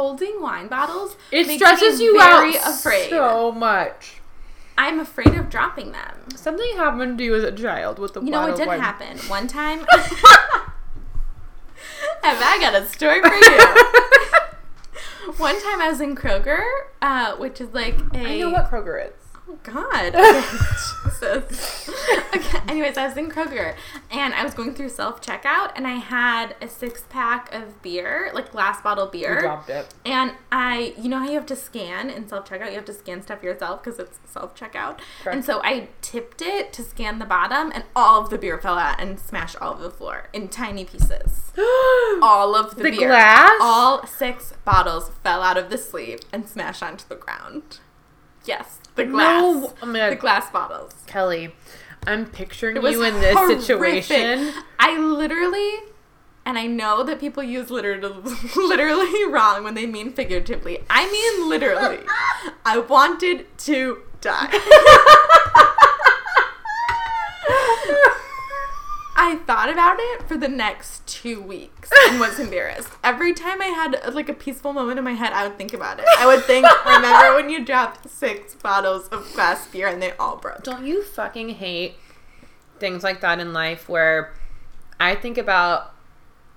Holding wine bottles It stresses you very out afraid. so much. I'm afraid of dropping them. Something happened to you as a child with the wine? You know what did wine. happen? One time Have I got a story for you? One time I was in Kroger, uh, which is like a I know what Kroger is. Oh God. Okay. Okay. Anyways, I was in Kroger and I was going through self checkout and I had a six pack of beer, like glass bottle beer. You dropped it. And I, you know how you have to scan in self checkout? You have to scan stuff yourself because it's self checkout. And so I tipped it to scan the bottom, and all of the beer fell out and smashed all over the floor in tiny pieces. All of the, The beer, glass? all six bottles fell out of the sleeve and smashed onto the ground. Yes, the glass, No, oh my God. the glass bottles. Kelly, I'm picturing It was you in this horrific. situation. I literally, and I know that people use literally, literally wrong when they mean figuratively. I mean literally. I wanted to die. I thought about it for the next two weeks and was embarrassed. Every time I had like a peaceful moment in my head, I would think about it. I would think, remember when you dropped six bottles of glass beer and they all broke? Don't you fucking hate things like that in life where I think about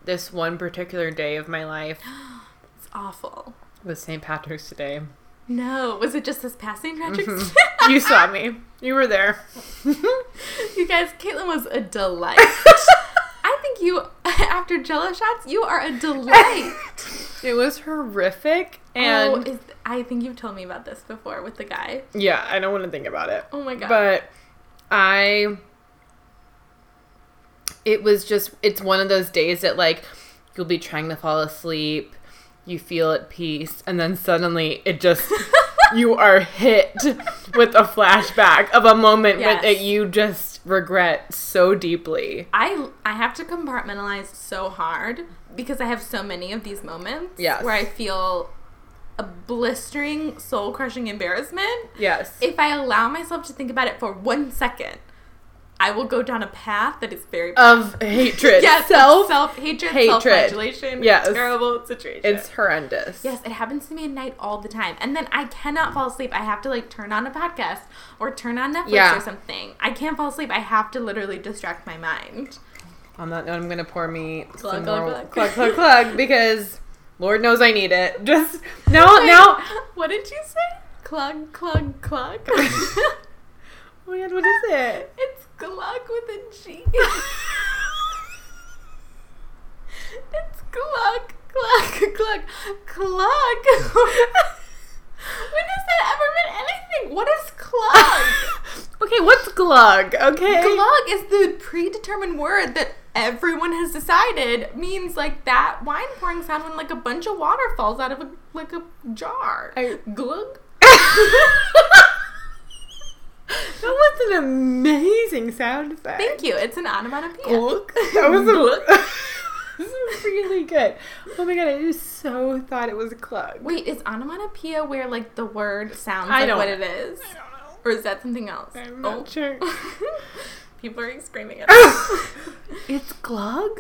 this one particular day of my life It's awful. was St. Patrick's Day. No, was it just this passing tragic? Mhm. you saw me. You were there. you guys, Caitlin was a delight. I think you, after Jello shots, you are a delight. It was horrific and oh, is, I think you've told me about this before with the guy. yeah, I don't want to think about it. Oh my god. But I it was just it's one of those days that like you'll be trying to fall asleep, you feel at peace, and then suddenly it just you are hit with a flashback of a moment Yes. that you just regret so deeply. I I have to compartmentalize so hard because I have so many of these moments Yes. where I feel a blistering, soul crushing embarrassment. Yes. If I allow myself to think about it for one second, I will go down a path that is very of hatred. yes, Self self hatred, self flagellation. Yes. terrible situation. it's horrendous. Yes, it happens to me at night all the time. And then I cannot fall asleep. I have to like turn on a podcast or turn on Netflix Yeah. or something. I can't fall asleep. I have to literally distract my mind. On that note, I'm gonna pour me Glug, some glug, more glug. glug glug glug because Lord knows I need it. Just now, now. What did you say? Clug, clug, clug. Oh my god, what is it? it's glug with a G. it's glug, glug, glug, glug. when has that ever been anything? What is clug? Okay, what's glug? Okay. Glug is the predetermined word that everyone has decided means like that wine pouring sound when like a bunch of water falls out of a like a jar. I- Glug. That was an amazing sound effect. Thank you. It's an onomatopoeia. Glug. That was a look. This is really good. Oh my god, I just so thought it was a glug. Wait, is onomatopoeia where like the word sounds I like what it is? I don't know. Or is that something else? I'm not Oh. sure. People are screaming at us. It's glug?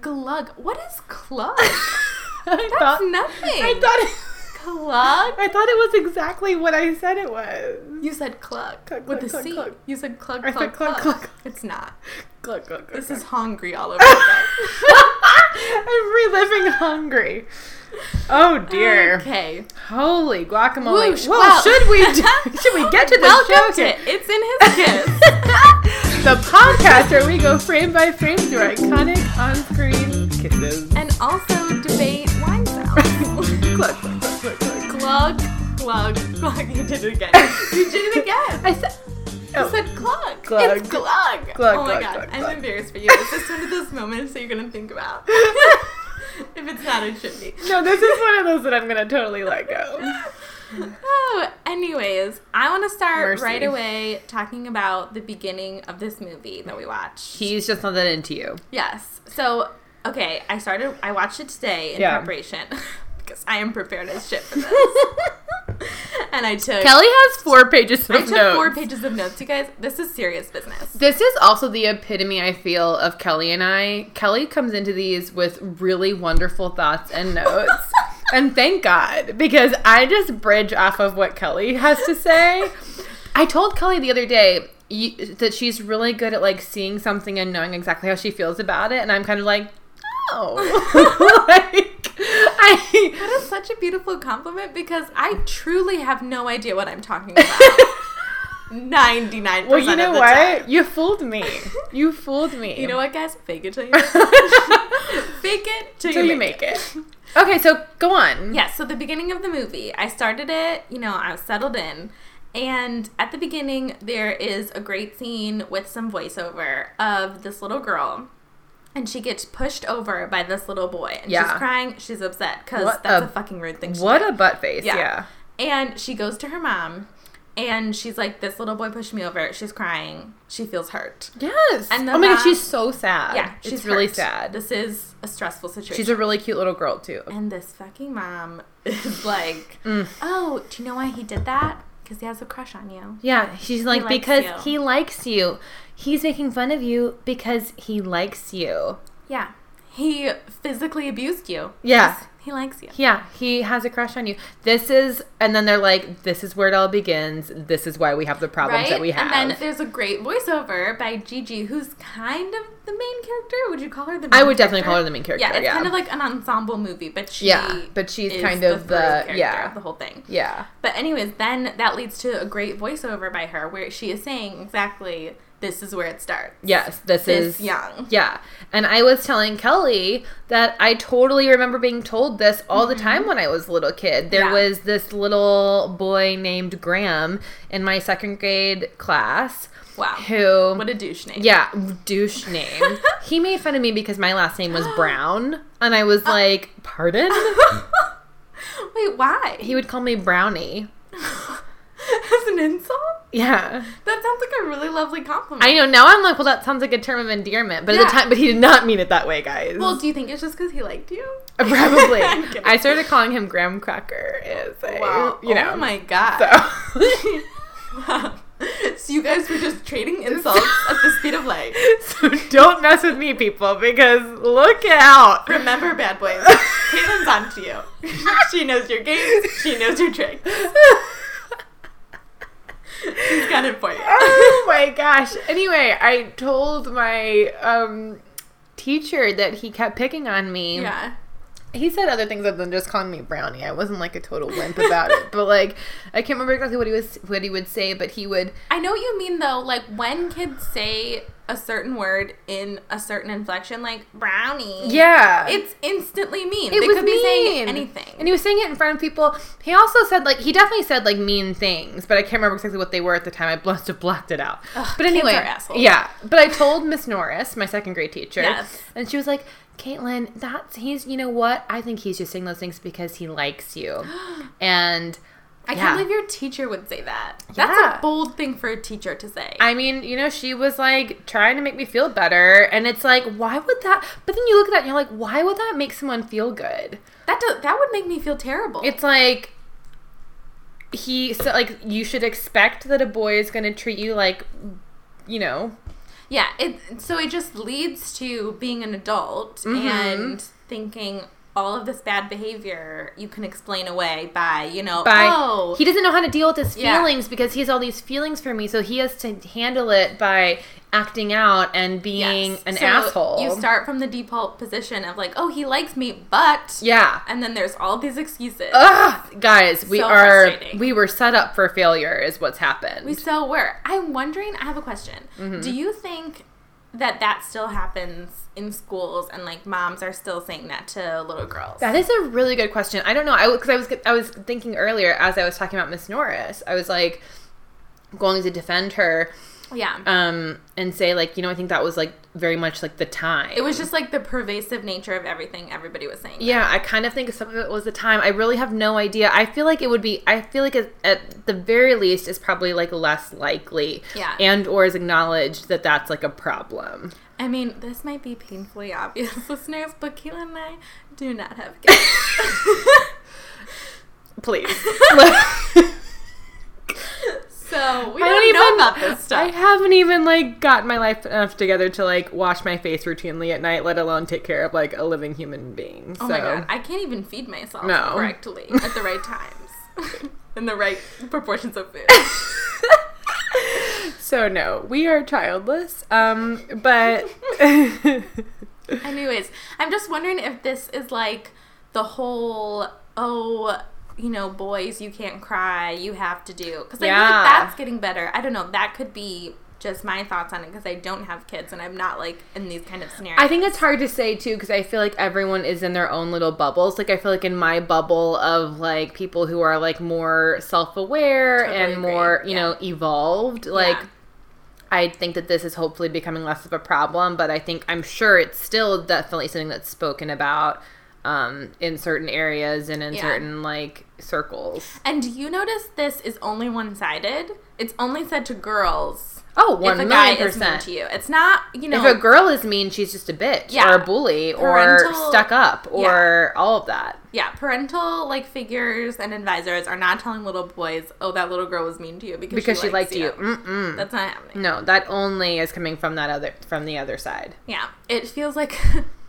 Glug. What is clug? I That's thought nothing. I thought it, clug. I thought it was exactly what I said it was. You said cluck, Clug, with a clug, C. clug. You said clug, I clug, said clug. clug. It's not. Cluck, glug. This is hungry all over again. I'm reliving hungry. Oh dear. Okay. Holy guacamole. Whoosh, well, well- should we do, should we get to the Welcome show? to? It's in His Kiss. the podcast where we go frame by frame through iconic on-screen kisses. and also debate wine sounds. Glug, glug, glug, glug, glug. Glug, glug, glug. You did it again. You did it again. I said, You oh, said glug. Glug. It's glug. Glug, oh my god, I'm embarrassed for you. This is one of those moments that you're gonna think about. if it's not, it should be. no, this is one of those that I'm gonna totally let go. Oh, anyways, I want to start Mercy. right away talking about the beginning of this movie that we watched. He's just not that into you. Yes. So, okay, I started. I watched it today in Yeah. preparation because I am prepared as shit for this. and I took. Kelly has four pages of I took notes. four pages of notes, you guys. This is serious business. This is also the epitome, I feel, of Kelly and I. Kelly comes into these with really wonderful thoughts and notes. and thank God because I just bridge off of what Kelly has to say. I told Kelly the other day you, that she's really good at like seeing something and knowing exactly how she feels about it, and I'm kind of like, oh, like I. That is such a beautiful compliment because I truly have no idea what I'm talking about. 99% Well, you know what? time. You fooled me. You fooled me. You know what, guys? Fake it till you make it. Fake it till, Till you, you make, make it. Okay, so go on. Yeah, so the beginning of the movie, I started it, you know, I was settled in. And at the beginning, there is a great scene with some voiceover of this little girl. And she gets pushed over by this little boy. And she's crying. She's upset because that's a, a- fucking rude thing What do. a butt face. Yeah. Yeah. And she goes to her mom. And she's like, this little boy pushed me over. She's crying. She feels hurt. Yes. And oh my god, she's so sad. Yeah, she's it's really hurt. sad. This is a stressful situation. She's a really cute little girl too. And this fucking mom is like, Mm. oh, do you know why he did that? Because he has a crush on you. Yeah, she's like likes because you." he likes you. He's making fun of you because he likes you. Yeah. He physically abused you. Yeah. He likes you. Yeah, he has a crush on you. This is, and then they're like, "This is where it all begins. This is why we have the problems Right? that we have." And then there's a great voiceover by Gigi, who's kind of the main character. Would you call her the main I would definitely call her the main character. Yeah, Yeah, it's kind of like an ensemble movie, but she Yeah, but she's kind of the- character yeah. of the whole thing. yeah, But anyways, then that leads to a great voiceover by her where she is saying exactly this is where it starts. yes, this, This is young. Yeah, and I was telling Kelly that I totally remember being told this all the time when I was a little kid. There Mm-hmm. Yeah. was this little boy named Graham in my second grade class Wow. who What a douche name. Yeah, douche name. he made fun of me because my last name was Brown, and I Uh. was like, "Pardon?" Wait, why? he would call me Brownie. As an insult? Yeah, That sounds like a really lovely compliment. I know. Now I'm like, well, that sounds like a term of endearment, but at the time, but he did not mean it that way, guys. Well, do you think it's just because he liked you? Uh, probably. I'm kidding. I started calling him Graham Cracker. Is a, Wow. you know. Oh my god. So. Wow. So you guys were just trading insults at the speed of light. so don't mess with me, people, because look out. Remember, bad boys. Caitlin's on to you. she knows your games. She knows your tricks. She's got it for you. oh my gosh. Anyway, I told my um teacher that he kept picking on me. Yeah. He said other things other than just calling me brownie. I wasn't like a total wimp about it. But like I can't remember exactly what he was what he would say, but he would I know what you mean though. Like when kids say a certain word in a certain inflection, like brownie. Yeah. It's instantly mean. it they was could be saying anything. And he was saying it in front of people. He also said like he definitely said like mean things, but I can't remember exactly what they were at the time. I must have blacked it out. Ugh, but kids anyway, yeah. But I told Miss Norris, my second grade teacher, Yes. and she was like, "Caitlin, that's he's. You know what? I think he's just saying those things because he likes you." and I yeah. can't believe your teacher would say that. That's Yeah. a bold thing for a teacher to say. I mean, you know, she was like trying to make me feel better, and it's like, why would that? But then you look at that and you're like, why would that make someone feel good? that do, that would make me feel terrible. It's like he said, like you should expect that a boy is going to treat you like, you know, yeah. It so it just leads to being an adult Mm-hmm. and thinking all of this bad behavior you can explain away by you know by oh he doesn't know how to deal with his Yeah. feelings because he has all these feelings for me, so he has to handle it by acting out and being yes. an So asshole. You start from the default position of like oh he likes me but yeah. and then there's all these excuses. Ugh, guys, we So are we were set up for failure, is what's happened. We so were. I'm wondering. I have a question. Mm-hmm. Do you think that that still happens in schools and like moms are still saying that to little girls? That is a really good question. I don't know. I because I was I was thinking earlier as I was talking about Miss Norris. I was like going to defend her yeah. um and say like you know I think that was like very much like the time. it was just like the pervasive nature of everything everybody was saying. yeah, I kind of think some of it was the time. I really have no idea. I feel like it would be. I feel like it, at the very least is probably like less likely. Yeah. And or is acknowledged that that's like a problem. I mean, this might be painfully obvious, listeners, but Keelan and I do not have kids. Please. so we I don't, don't know even about this stuff. I haven't even like gotten my life enough together to like wash my face routinely at night, let alone take care of like a living human being. Oh so my god, I can't even feed myself No. correctly at the right times. In the right proportions of food. so no, we are childless. Um, but Anyways, I'm just wondering if this is like the whole oh, you know, boys, you can't cry, you have to do because I feel like that's getting better. I don't know. That could be just my thoughts on it because I don't have kids and I'm not like in these kind of scenarios. I think it's hard to say too because I feel like everyone is in their own little bubbles. Like I feel like in my bubble of like people who are like more self-aware Totally and agree. more, you Yeah. know, evolved. Like Yeah. I think that this is hopefully becoming less of a problem, but I think I'm sure it's still definitely something that's spoken about um, in certain areas and in Yeah. certain like circles. And do you notice this is only one sided? It's only said to girls. Oh, if one a guy is mean percent. to you, it's not you know. If a girl is mean, she's just a bitch Yeah. or a bully or stuck up or all of that. yeah, parental like figures and advisors are not telling little boys, "Oh, that little girl was mean to you because, Because she, likes liked you. Mm-mm. That's not happening. No, that only is coming from that other from the other side. Yeah, it feels like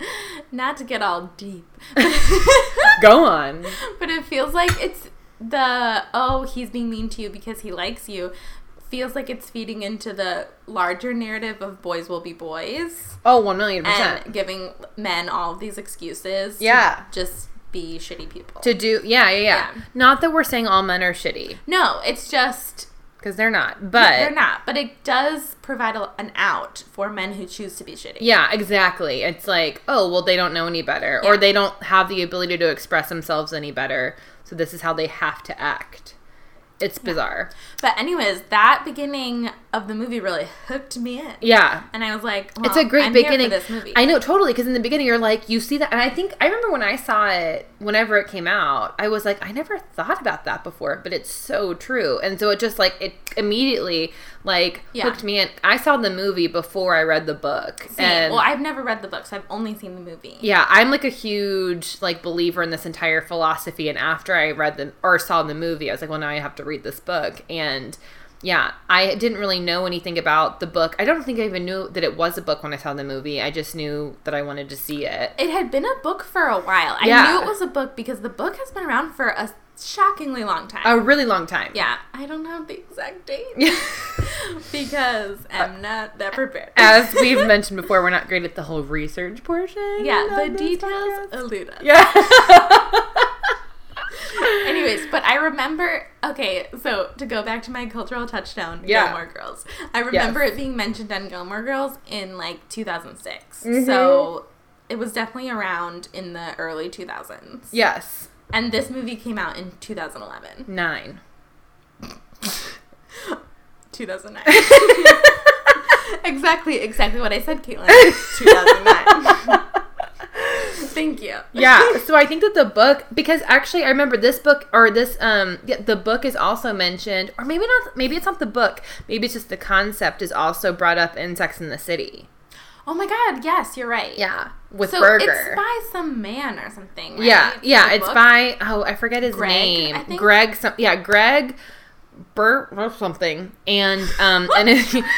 not to get all deep, Go on. but it feels like it's the oh he's being mean to you because he likes you. Feels like it's feeding into the larger narrative of boys will be boys Oh, one million percent. and giving men all of these excuses. Yeah. to just be shitty people. To do, yeah, yeah, yeah, Yeah. Not that we're saying all men are shitty, no, it's just because they're not. But they're not. But it does provide a, an out for men who choose to be shitty. Yeah, exactly. It's like, oh, well, they don't know any better, or they don't have the ability to express themselves any better, so this is how they have to act. It's bizarre. But anyways, that beginning of the movie really hooked me in. Yeah. And I was like, It's a great I'm beginning. this movie. I know totally because in the beginning you're like you see that, and I think I remember when I saw it whenever it came out, I was like I never thought about that before, but it's so true, and so it just like it immediately like Yeah. hooked me in. I saw the movie before I read the book, See, and well, I've never read the book, so I've only seen the movie. yeah, I'm like a huge like believer in this entire philosophy, and after I read the or saw the movie, I was like, well, now I have to read this book, and yeah, I didn't really know anything about the book. I don't think I even knew that it was a book when I saw the movie. I just knew that I wanted to see it. It had been a book for a while. I knew it was a book because the book has been around for a shockingly long time. A really long time. yeah, I don't have the exact date Yeah. because I'm not that prepared. As we've mentioned before, we're not great at the whole research portion. yeah, the details podcast. elude us. Yeah. Anyways, but I remember. Okay, so to go back to my cultural touchdown, Yeah. Gilmore Girls. I remember it being mentioned on Gilmore Girls in like 2006. Mm-hmm. So it was definitely around in the early 2000s. yes. And this movie came out in 2011. Nine. 2009. exactly, exactly what I said, Caitlin. 2009. Thank you. yeah so i think that the book because actually i remember this book or this um yeah, the book is also mentioned or maybe not maybe it's not the book maybe it's just the concept is also brought up in sex in the city Oh my god, yes, you're right. yeah with So Berger it's by some man or something, right? yeah yeah The it's book? by oh i forget his Greg, name I think? greg some yeah greg Burt or something, and um, and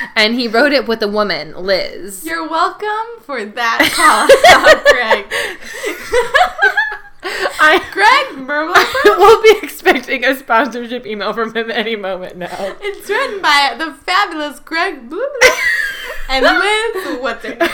and he wrote it with a woman, Liz. You're welcome for that call Greg. I Greg will be expecting a sponsorship email from him any moment now. It's written by the fabulous Greg Boo and Liz. What's her name?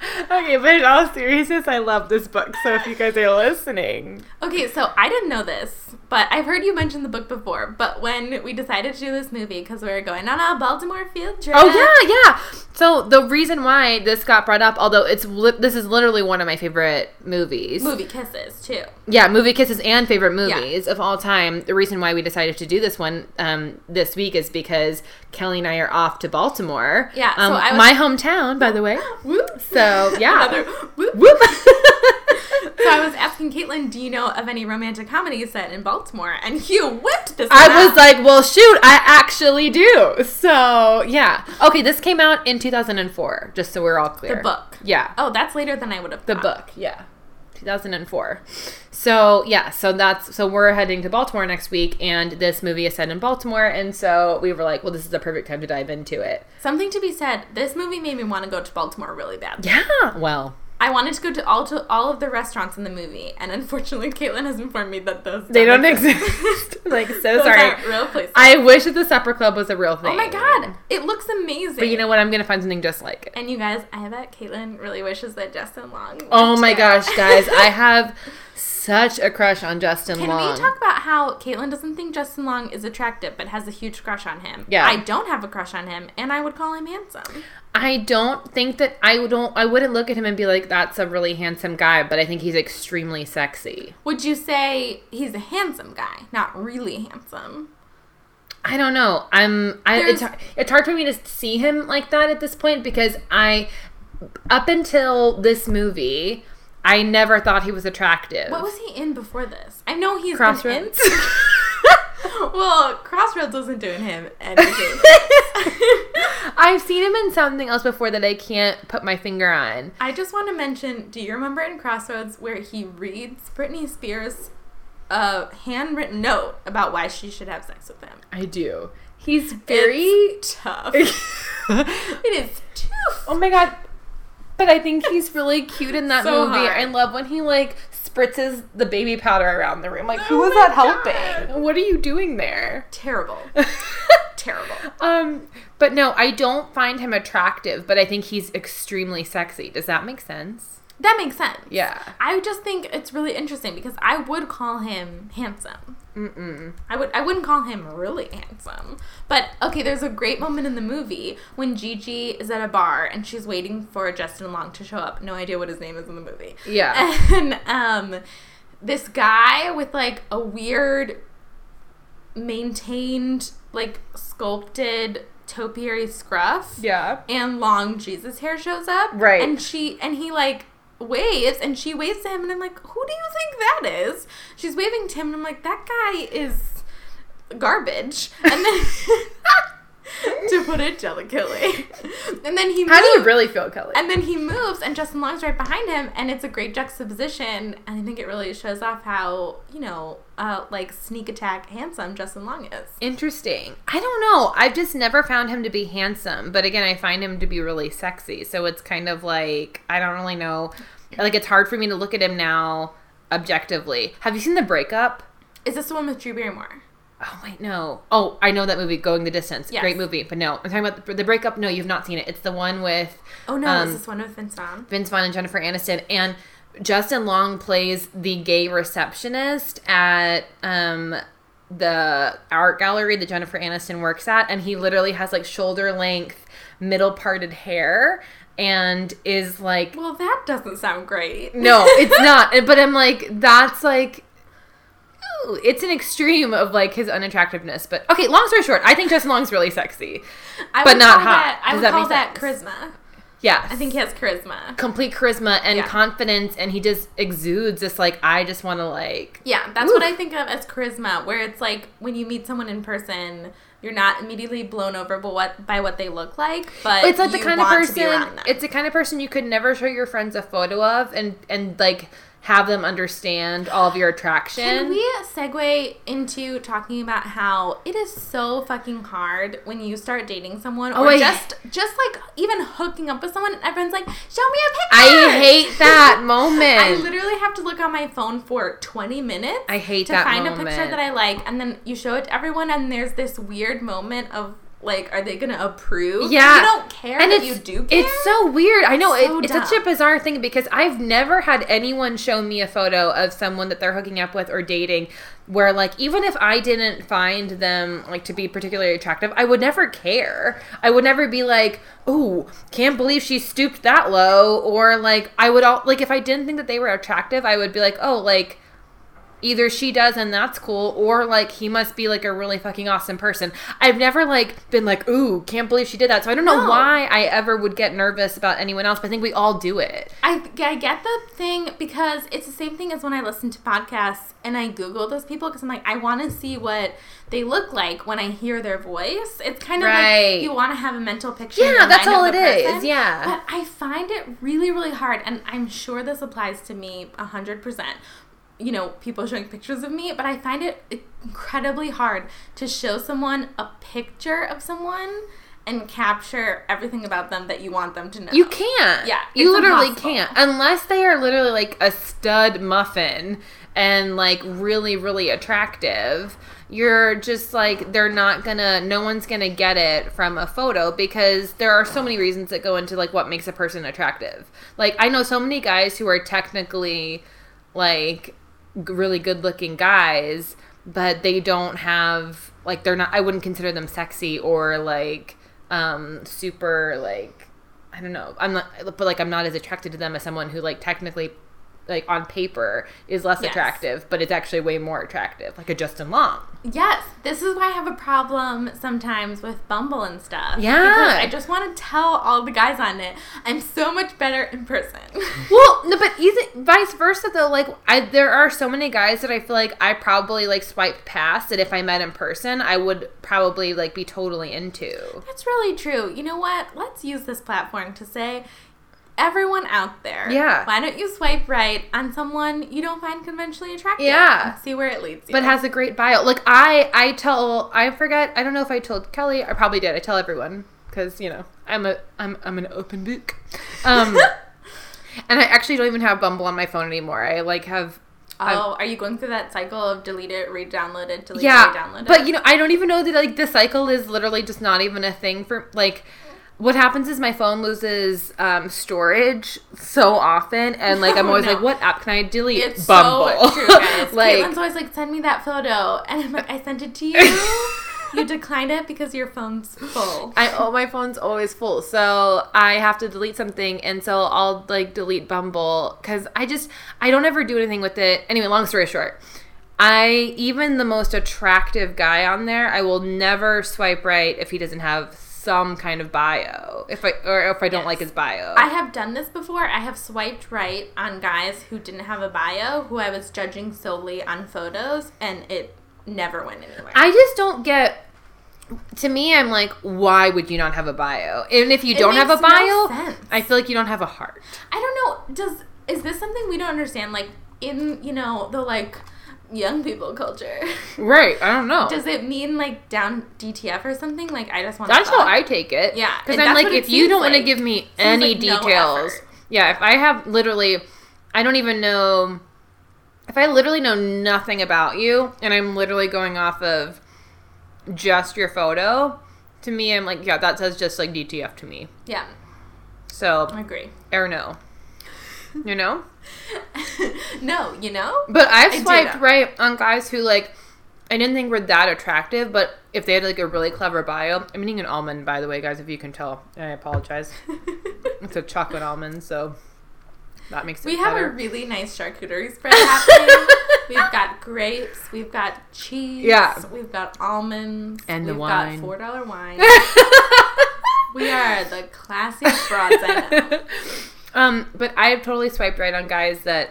Okay, but in all seriousness, I love this book. So if you guys are listening, Okay, so I didn't know this, but I've heard you mention the book before. But when we decided to do this movie, because we were going on a Baltimore field trip. oh yeah, yeah. So the reason why this got brought up, although it's li- this is literally one of my favorite movies. Movie kisses, too. Yeah, movie kisses and favorite movies of all time. The reason why we decided to do this one um, this week is because Kelly and I are off to Baltimore. Yeah, so um, I was- my hometown, by the way. So yeah, Another whoop. Whoop. So I was asking Caitlin, do you know of any romantic comedies set in Baltimore? And Hugh whipped this. I was out. like, well, shoot, I actually do. So yeah, okay, this came out in 2004. Just so we're all clear. the book. Yeah, Oh, that's later than I would have. the thought. book. Yeah, 2004. So yeah, so that's so we're heading to Baltimore next week, and this movie is set in Baltimore, and so we were like, well, this is the perfect time to dive into it. Something to be said. This movie made me want to go to Baltimore really bad. Yeah. Well, I wanted to go to all to all of the restaurants in the movie, and unfortunately, Caitlin has informed me that those they don't exist. like so sorry. real places. I wish that the Supper Club was a real thing. oh my god, it looks amazing. But you know what? I'm gonna find something just like it. And you guys, I bet Caitlin really wishes that Justin Long. Oh my gosh, guys, I have such a crush on Justin Can Long. we talk about how Caitlin doesn't think Justin Long is attractive, but has a huge crush on him? Yeah. I don't have a crush on him, and I would call him handsome. I don't think that I don't. I wouldn't look at him and be like, "That's a really handsome guy," but I think he's extremely sexy. Would you say he's a handsome guy, not really handsome? I don't know. I'm. I, it's There's- it's hard for me to see him like that at this point because I, up until this movie, I never thought he was attractive. What was he in before this? I know he's Crossroads? in- well, Crossroads wasn't doing him anything. I've seen him in something else before that I can't put my finger on. I just want to mention. Do you remember in Crossroads where he reads Britney Spears' a handwritten note about why she should have sex with him? I do. He's very. It's tough. it is tough. Oh my god. But I think he's really cute in that So movie. hot. I love when he like spritzes the baby powder around the room. Like, who Oh is that helping? God. What are you doing there? Terrible. Terrible. um, but no, I don't find him attractive, but I think he's extremely sexy. Does that make sense? That makes sense. Yeah. I just think it's really interesting because I would call him handsome. Mm-mm. I would I wouldn't call him really handsome. But okay, there's a great moment in the movie when Gigi is at a bar and she's waiting for Justin Long to show up. No idea what his name is in the movie. Yeah. And um this guy with like a weird maintained like sculpted topiary scruff Yeah. and long Jesus hair shows up. Right. And she and he like waves and she waves to him and I'm like, who do you think that is? She's waving to him and I'm like, that guy is garbage. And then to put it delicately. And then he How do you moves- really feel, Kelly? and then he moves, and Justin Long's right behind him, and it's a great juxtaposition. And I think it really shows off how you know, uh, like sneak attack handsome Justin Long is. Interesting. I don't know. I've just never found him to be handsome, but again, I find him to be really sexy. So it's kind of like I don't really know. Like it's hard for me to look at him now objectively. Have you seen the breakup? Is this the one with Drew Barrymore? Oh wait, no. Oh, I know that movie, Going the Distance. Yes. Great movie, but no, I'm talking about the, the breakup. No, you've not seen it. It's the one with Oh no, Um, is this one with Vince Vaughn? Vince Vaughn and Jennifer Aniston, and Justin Long plays the gay receptionist at um the art gallery that Jennifer Aniston works at, and he literally has like shoulder length, middle parted hair, and is like Well, that doesn't sound great. no, it's not. But I'm like, that's like, ooh, it's an extreme of like his unattractiveness. But okay, long story short, I think Justin Long's really sexy. I but not hot. That, I Does would that call that sense? charisma. Yes, I think he has charisma. complete charisma and Yeah. confidence, and he just exudes this like, I just want to like. Yeah, that's Oof. what I think of as charisma, where it's like when you meet someone in person, you're not immediately blown over by what by what they look like, but It's like the kind of person. It's the kind of person you could never show your friends a photo of, and and like have them understand all of your attraction. Can we segue into talking about how it is so fucking hard when you start dating someone or Oh, I- just just like even hooking up with someone and everyone's like, "Show me a picture." I hate that moment. I literally have to look on my phone for 20 minutes. I hate to find a picture that I like, and then you show it to everyone, and there's this weird moment of like, are they gonna approve? Yeah. you don't care and that you do. Care? It's so weird. I know So it, it's such a bizarre thing because I've never had anyone show me a photo of someone that they're hooking up with or dating where like even if I didn't find them like to be particularly attractive, I would never care. I would never be like, "Oh, can't believe she stooped that low," or like I would all like if I didn't think that they were attractive, I would be like, "Oh, like either she does and that's cool or like he must be like a really fucking awesome person i've never like been like ooh can't believe she did that so i don't know No. why i ever would get nervous about anyone else but i think we all do it I, I get the thing because it's the same thing as when I listen to podcasts and I Google those people because I'm like, I want to see what they look like when I hear their voice. It's kind of Right. like you want to have a mental picture. Yeah, that's all it the is, yeah. But I find it really, really hard, and I'm sure this applies to me 100%. You know, people showing pictures of me, but I find it incredibly hard to show someone a picture of someone and capture everything about them that you want them to know. You can't. Yeah, You literally impossible. can't. Unless they are literally like a stud muffin and like really, really attractive. You're just like, they're not gonna, no one's gonna get it from a photo because there are so many reasons that go into like what makes a person attractive. Like, I know so many guys who are technically like really good looking guys, but they don't have, like, they're not, I wouldn't consider them sexy or like, um, super like I don't know. I'm not, but like I'm not as attracted to them as someone who like technically, like on paper, is less Yes. attractive, but it's actually way more attractive, like a Justin Long. Yes, this is why I have a problem sometimes with Bumble and stuff. Yeah. Because I just want to tell all the guys on it, I'm so much better in person. Well, no, but even vice versa though. Like I, there are so many guys that I feel like I probably like swipe past that if I met in person, I would probably like be totally into. That's really true. You know what? Let's use this platform to say, everyone out there, Yeah. why don't you swipe right on someone you don't find conventionally attractive? Yeah. See where it leads you. but has a great bio. Like I, I tell, I forget. I don't know if I told Kelly. I probably did. I tell everyone because you know I'm a, I'm, I'm an open book. Um, and I actually don't even have Bumble on my phone anymore. I like have. oh, are you going through that cycle of delete it, re-download it, delete it, re-download it? but you know, I don't even know that like the cycle is literally just not even a thing for like. What happens is my phone loses um, storage so often, and like I'm always no. like, "What app can I delete?" It's Bumble. so true, guys. like, Caitlin's always like, "Send me that photo," and I'm like, "I sent it to you. you declined it because your phone's full." I oh my phone's always full, so I have to delete something, and so I'll like delete Bumble because I just I don't ever do anything with it. Anyway, long story short, I even the most attractive guy on there, I will never swipe right if he doesn't have some kind of bio. If I or if I don't Yes. like his bio. I have done this before. I have swiped right on guys who didn't have a bio, who I was judging solely on photos, and it never went anywhere. I just don't get. To me, I'm like, why would you not have a bio? And if you It don't have a makes no bio. I feel like you don't have a heart. I don't know. Does is this something we don't understand? Like in you know the like young people culture. Right? I don't know. Does it mean like down DTF or something? Like I just want. That's how I take it. Yeah, because I'm like, if you don't want to give me any like details, effort. yeah. If I have literally, I don't even know. If I literally know nothing about you, and I'm literally going off of just your photo, to me, I'm like, yeah, that says just like DTF to me. Yeah, So, I agree. or no, you know. no, you know. But I've I swiped right on guys who like I didn't think were that attractive, but if they had like a really clever bio, I'm eating an almond by the way, guys. If you can tell, I apologize. It's a chocolate almond, so that makes it. We have better. a really nice charcuterie spread happening. we've got grapes, we've got cheese, Yeah. we've got almonds, And the we've wine. got four dollar wine. we are the classiest broads I know. Um, but I have totally swiped right on guys that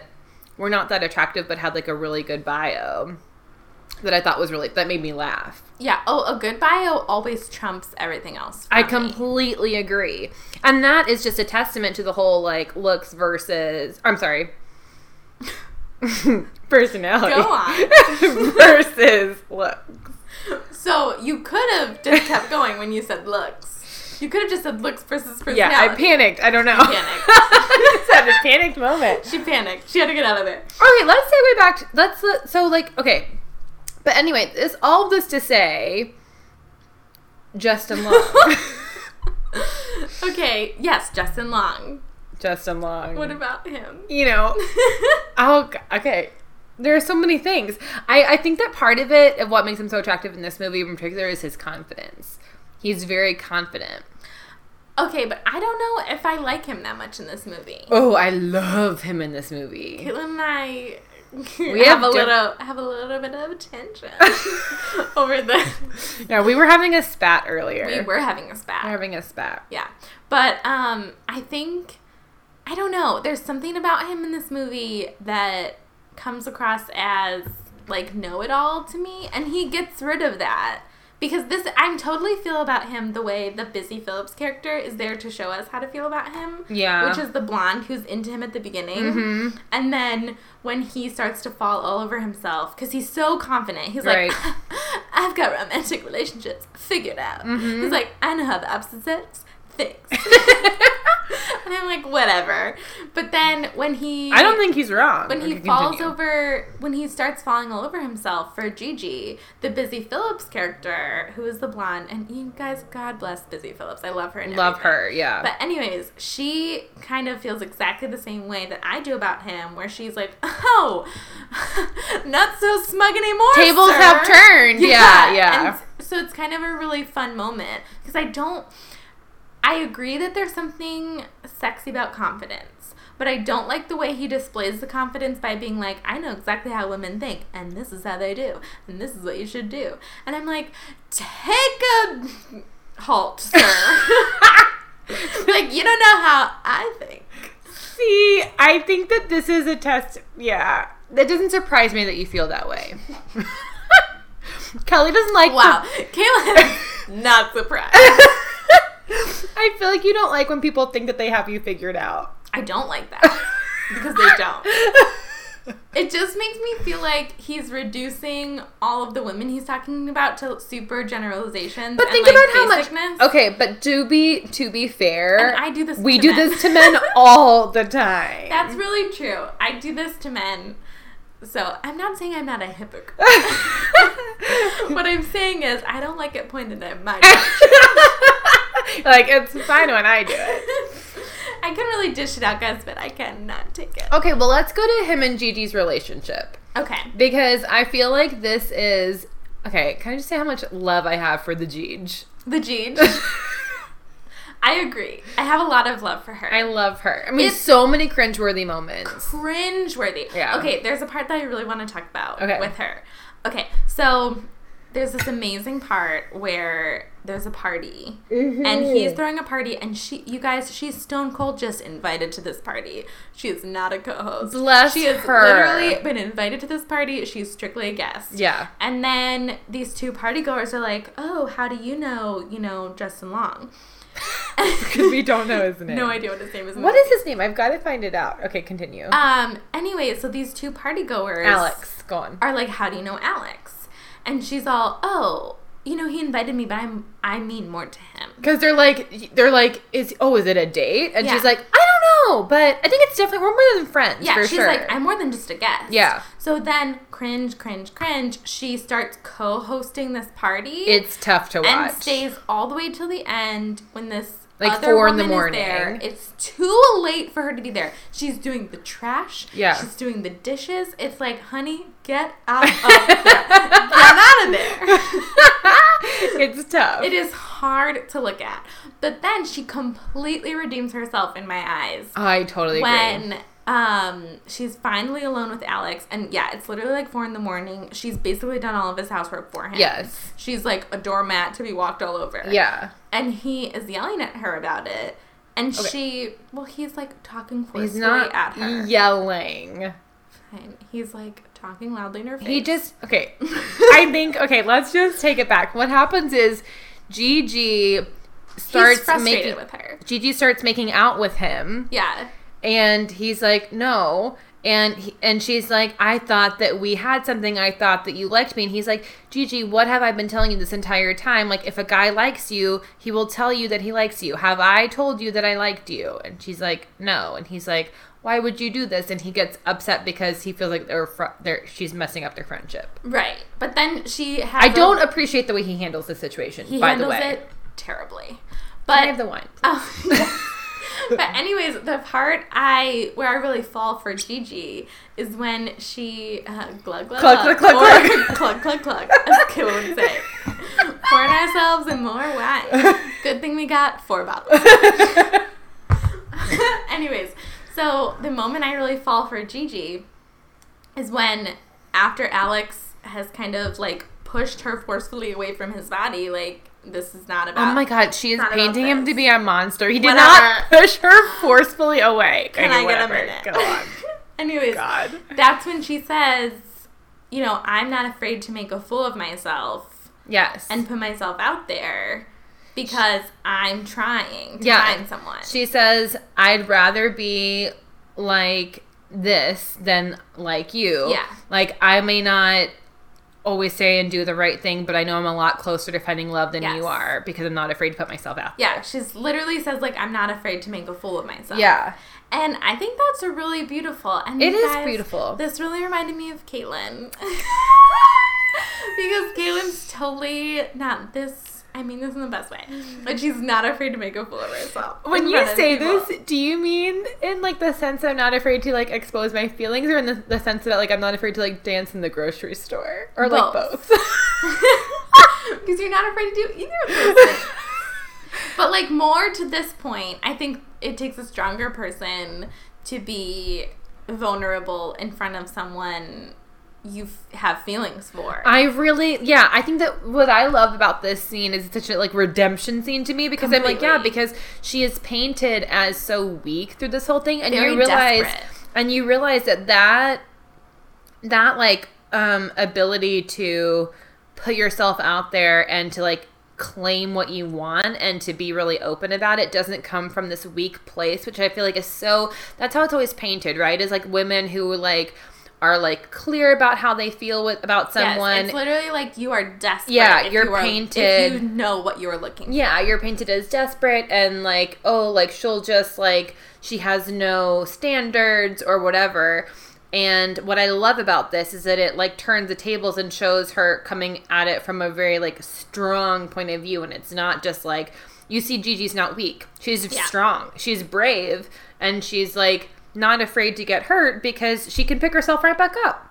were not that attractive, but had like a really good bio that I thought was really that made me laugh. Yeah. Oh, a good bio always trumps everything else. I me. completely agree. And that is just a testament to the whole like looks versus I'm sorry. personality. Go on. versus look. So you could have just kept going when you said looks. You could have just said looks versus personality. Yeah, I panicked. I don't know. panicked. Had a panicked moment. She panicked. She had to get out of there. Okay, let's segue back. To, let's so like okay, but anyway, this all this to say, Justin Long. okay. Yes, Justin Long. Justin Long. What about him? you know? Oh, okay. There are so many things. I, I think that part of it, of what makes him so attractive in this movie in particular, is his confidence. He's very confident. Okay, but I don't know if I like him that much in this movie. Oh, I love him in this movie. Caitlin and I We have, have a di- little have a little bit of tension over the. Yeah, we were having a spat earlier. We were having a spat. We're having a spat. Yeah. But um I think I don't know, there's something about him in this movie that comes across as like know-it-all to me and he gets rid of that. Because this I'm totally feel about him the way the Busy Phillips character is there to show us how to feel about him. Yeah. Which is the blonde who's into him at the beginning. Mhm. And then when he starts to fall all over himself, because he's so confident, he's Right. like, I've got romantic relationships figured out. Mhm. He's like, I know how the opposite sex thinks. and I'm like, whatever. But then when he. I don't think he's wrong. When he falls continue. over, when he starts falling all over himself for Gigi, the Busy Phillips character, who is the blonde, and you guys, God bless Busy Phillips. I love her. And Love everything. her, yeah. But anyways, she kind of feels exactly the same way that I do about him, where she's like, "Oh, not so smug anymore." Tables sir." have turned. Yeah, yeah. And so it's kind of a really fun moment because I don't. I agree that there's something sexy about confidence, but I don't like the way he displays the confidence by being like, "I know exactly how women think, and this is how they do, and this is what you should do." And I'm like, "Take a halt, sir." like you don't know how I think. See, I think that this is a test. Yeah. That doesn't surprise me that you feel that way. Kelly doesn't like Wow, Kayla not surprised. I feel like you don't like when people think that they have you figured out. I don't like that because they don't. It just makes me feel like he's reducing all of the women he's talking about to super generalizations. But and, think like, about how much. Okay, but to be to be fair, And I do this We do men. this to men all the time. That's really true. I do this to men. So I'm not saying I'm not a hypocrite. what I'm saying is I don't like it pointed at my. like it's fine when I do it. I can really dish it out, guys, but I cannot take it. Okay, well let's go to him and Gigi's relationship Okay. because I feel like this is okay. Can I just say how much love I have for the Gigi? The Gigi. I agree. I have a lot of love for her. I love her. I mean, It's- so many cringeworthy moments. cringe-worthy. Yeah. Okay, there's a part that I really want to talk about Okay. with her. Okay, so there's this amazing part where there's a party and he's throwing a party and she you guys she's stone cold just invited to this party she is not a co-host Bless she has her. literally been invited to this party she's strictly a guest Yeah. and then these two party goers are like oh how do you know you know justin long Because we don't know his name. no idea what his name is What is his name? I've got to find it out. Okay, continue. um anyway so these two party goers Alex, go on. are like, "How do you know Alex?" And she's all, "Oh, you know, he invited me, but I'm I mean more to him." Because they're like, they're like, is oh, is it a date? And Yeah. she's like, I don't know, but I think it's definitely we're more than friends. Yeah, for she's sure. like, "I'm more than just a guest." Yeah. So then, cringe, cringe, cringe. She starts co-hosting this party. It's tough to watch. and stays all the way till the end when this Like other four in the is there. morning. It's too late for her to be there. She's doing the trash. Yeah. She's doing the dishes. It's like, honey, get out of there. get out of there. it's tough. It is hard to look at. But then she completely redeems herself in my eyes I totally agree. when um she's finally alone with Alex and yeah, it's literally like four in the morning. She's basically done all of his housework for him. Yes. She's like a doormat to be walked all over. Yeah. And he is yelling at her about it. And Okay. she well, he's like talking He's forcefully not at her. yelling. Fine. He's like talking loudly in her face. He just okay. I think okay. Let's just take it back. What happens is Gigi starts making with her. Gigi starts making out with him, Yeah. and he's like, no. And he, and she's like, I thought that we had something. I thought that you liked me. And he's like, Gigi, what have I been telling you this entire time? Like, if a guy likes you, he will tell you that he likes you. Have I told you that I liked you? And she's like, no. And he's like, why would you do this? And he gets upset because he feels like they're, fr- they're she's messing up their friendship. Right. But then she has I a- don't appreciate the way he handles the situation. he by the handles way, it terribly. but I have the wine. Oh. but anyways, the part I where I really fall for Gigi is when she uh, glug glug glug glug glug glug or cluck cluck cluck, as Kayla would say, pouring ourselves in more wine. Good thing we got four bottles. anyways, so the moment I really fall for Gigi is when after Alex has kind of like pushed her forcefully away from his body, like this is not oh about. Oh my god, she is painting him to be a monster. He did Whatever. not push her forcefully away. Can Okay, I get a minute? Go on. Anyways, God. that's when she says, you know, I'm not afraid to make a fool of myself Yes. and put myself out there because I'm trying to Yeah. find someone. She says, I'd rather be like this than like you. Yeah. Like, I may not always say and do the right thing, but I know I'm a lot closer to finding love than Yes. you are because I'm not afraid to put myself out. There. Yeah, she's literally says like I'm not afraid to make a fool of myself. Yeah. And I think that's a really beautiful. And It you is beautiful. This really reminded me of Caitlin. because Caitlin's totally not this. I mean this in the best way, but she's not afraid to make a fool of herself. When you say this, do you mean in like the sense that I'm not afraid to like expose my feelings, or in the, the sense that like I'm not afraid to like dance in the grocery store, or like Both. both? because you're not afraid to do either of those things. But like more to this point, I think it takes a stronger person to be vulnerable in front of someone you f- have feelings for. I really, yeah, I think that what I love about this scene is it's such a like redemption scene to me because I'm like, yeah, because she is painted as so weak through this whole thing, and Very you realize, desperate. and you realize that that that like um ability to put yourself out there and to like claim what you want and to be really open about it doesn't come from this weak place which i feel like is so that's how it's always painted right is like women who like are like clear about how they feel with about someone Yes, it's literally like you are desperate. Yeah, if you're you are- painted- If you know what you're looking for. yeah, you're painted as desperate and like, oh, like she'll just like she has no standards or whatever. And what I love about this is that it like turns the tables and shows her coming at it from a very like strong point of view and it's not just like you see Gigi's not weak. She's Yeah. strong. She's brave and she's like not afraid to get hurt because she can pick herself right back up.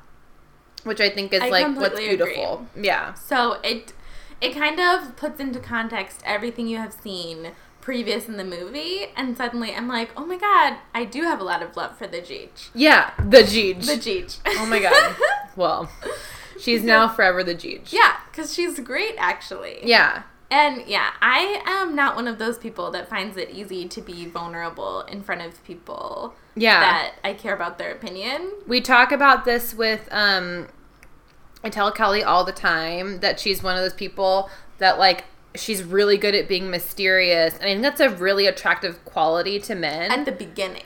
Which I think is I like what's completely agree. beautiful. Yeah. So it it kind of puts into context everything you have seen previous in the movie, and suddenly I'm like, oh my god, I do have a lot of love for the Jeech. Yeah, the Gigi. The Jeech. Oh my god. Well, she's now forever the Jeej. yeah, because she's great actually. Yeah. And yeah, I am not one of those people that finds it easy to be vulnerable in front of people Yeah. that I care about their opinion. we talk about this with um I tell Kelly all the time that she's one of those people that like she's really good at being mysterious. And I think that's a really attractive quality to men. At the beginning.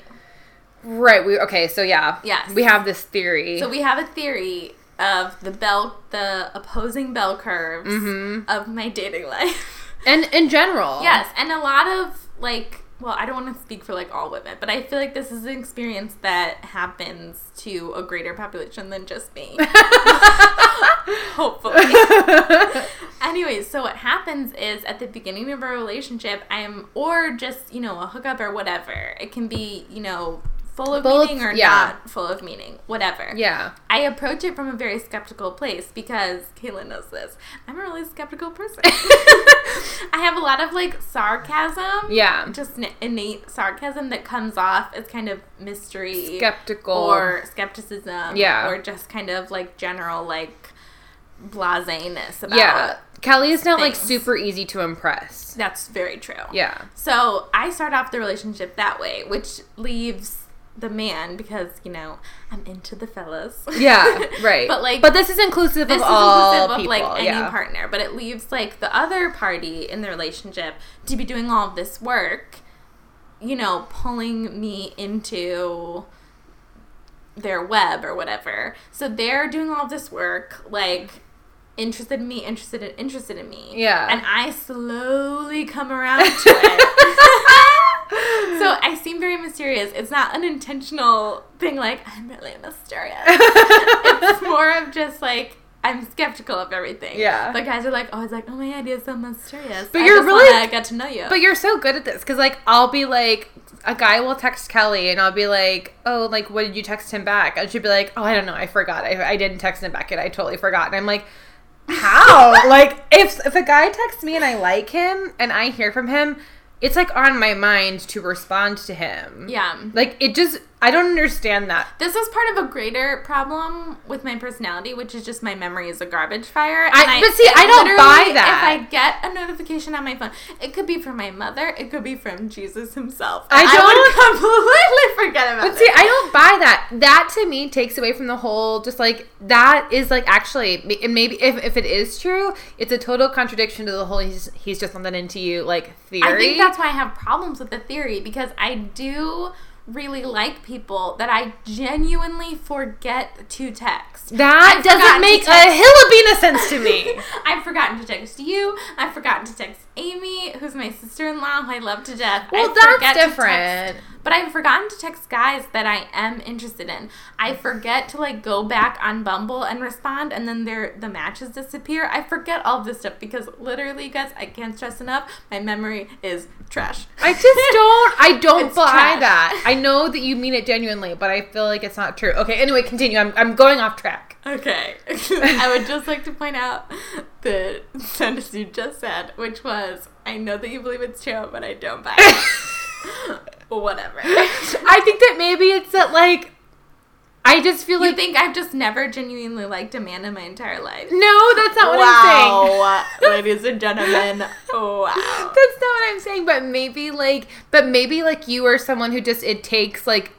right, we okay, so yeah. Yes. We have this theory. So we have a theory of the bell, the opposing bell curves Mm-hmm. of my dating life. and in general. yes, and a lot of like, well, I don't want to speak for like all women, but I feel like this is an experience that happens to a greater population than just me. Hopefully. Anyways, so what happens is at the beginning of a relationship, I'm or just you know a hookup or whatever. It can be you know full of Both, meaning or yeah. not full of meaning, whatever. Yeah. I approach it from a very skeptical place because Caitlin knows this. I'm a really skeptical person. I have a lot of like sarcasm. Yeah. Just n- innate sarcasm that comes off as kind of mystery Skeptical. or skepticism. Yeah. Or just kind of like general like blaseness about Yeah. Kelly is not like super easy to impress. That's very true. Yeah. So I start off the relationship that way, which leaves the man because, you know, I'm into the fellas. Yeah, right. But, like, but this is inclusive this of is all inclusive of people. like any yeah. partner, but it leaves like the other party in the relationship to be doing all of this work, you know, pulling me into their web or whatever. So they're doing all this work, like interested in me, interested in interested in me. Yeah. And I slowly come around to it. so I seem very mysterious. It's not an intentional thing like I'm really mysterious. it's more of just like I'm skeptical of everything. Yeah. But guys are like, oh, it's like, oh my god, you're so mysterious. But I you're really- wanna get to know you. But you're so good at this because, like, I'll be like, a guy will text Kelly and I'll be like, oh, like, what did you text him back? And she'd be like, oh, I don't know. I forgot. I, I didn't text him back and I totally forgot. And I'm like, how? like, if, if a guy texts me and I like him and I hear from him, it's like on my mind to respond to him. yeah. Like, it just, I don't understand that. This is part of a greater problem with my personality, which is just my memory is a garbage fire. and I- but see, I don't buy that. If I get a notification on my phone, it could be from my mother, it could be from Jesus himself. I would completely forget about But see, it. I don't buy that. That to me takes away from the whole. Just like that is like actually, and maybe if, if it is true, it's a total contradiction to the whole. He's he's just that into you like theory. I think that's why I have problems with the theory because I do really like people that I genuinely forget to text. that I've doesn't make a hill of bean of sense to me. I've forgotten to text you. I've forgotten to text Amy, who's my sister-in-law, who I love to death. Well, I that's different. text- but I've forgotten to text guys that I am interested in. I forget to like go back on Bumble and respond, and then their the matches disappear. I forget all this stuff because literally, guys, I can't stress enough. My memory is trash. I just don't. I don't buy trash. that. I know that you mean it genuinely, but I feel like it's not true. Okay. Anyway, continue. I'm I'm going off track. Okay. I would just like to point out the sentence you just said, which was, I know that you believe it's true, but I don't buy it. Whatever. I think that maybe it's that like. I just feel You like think I've just never genuinely liked a man in my entire life? no, that's not what I'm saying. wow, ladies and gentlemen. Wow. That's not what I'm saying, but maybe like but maybe like you are someone who just it takes like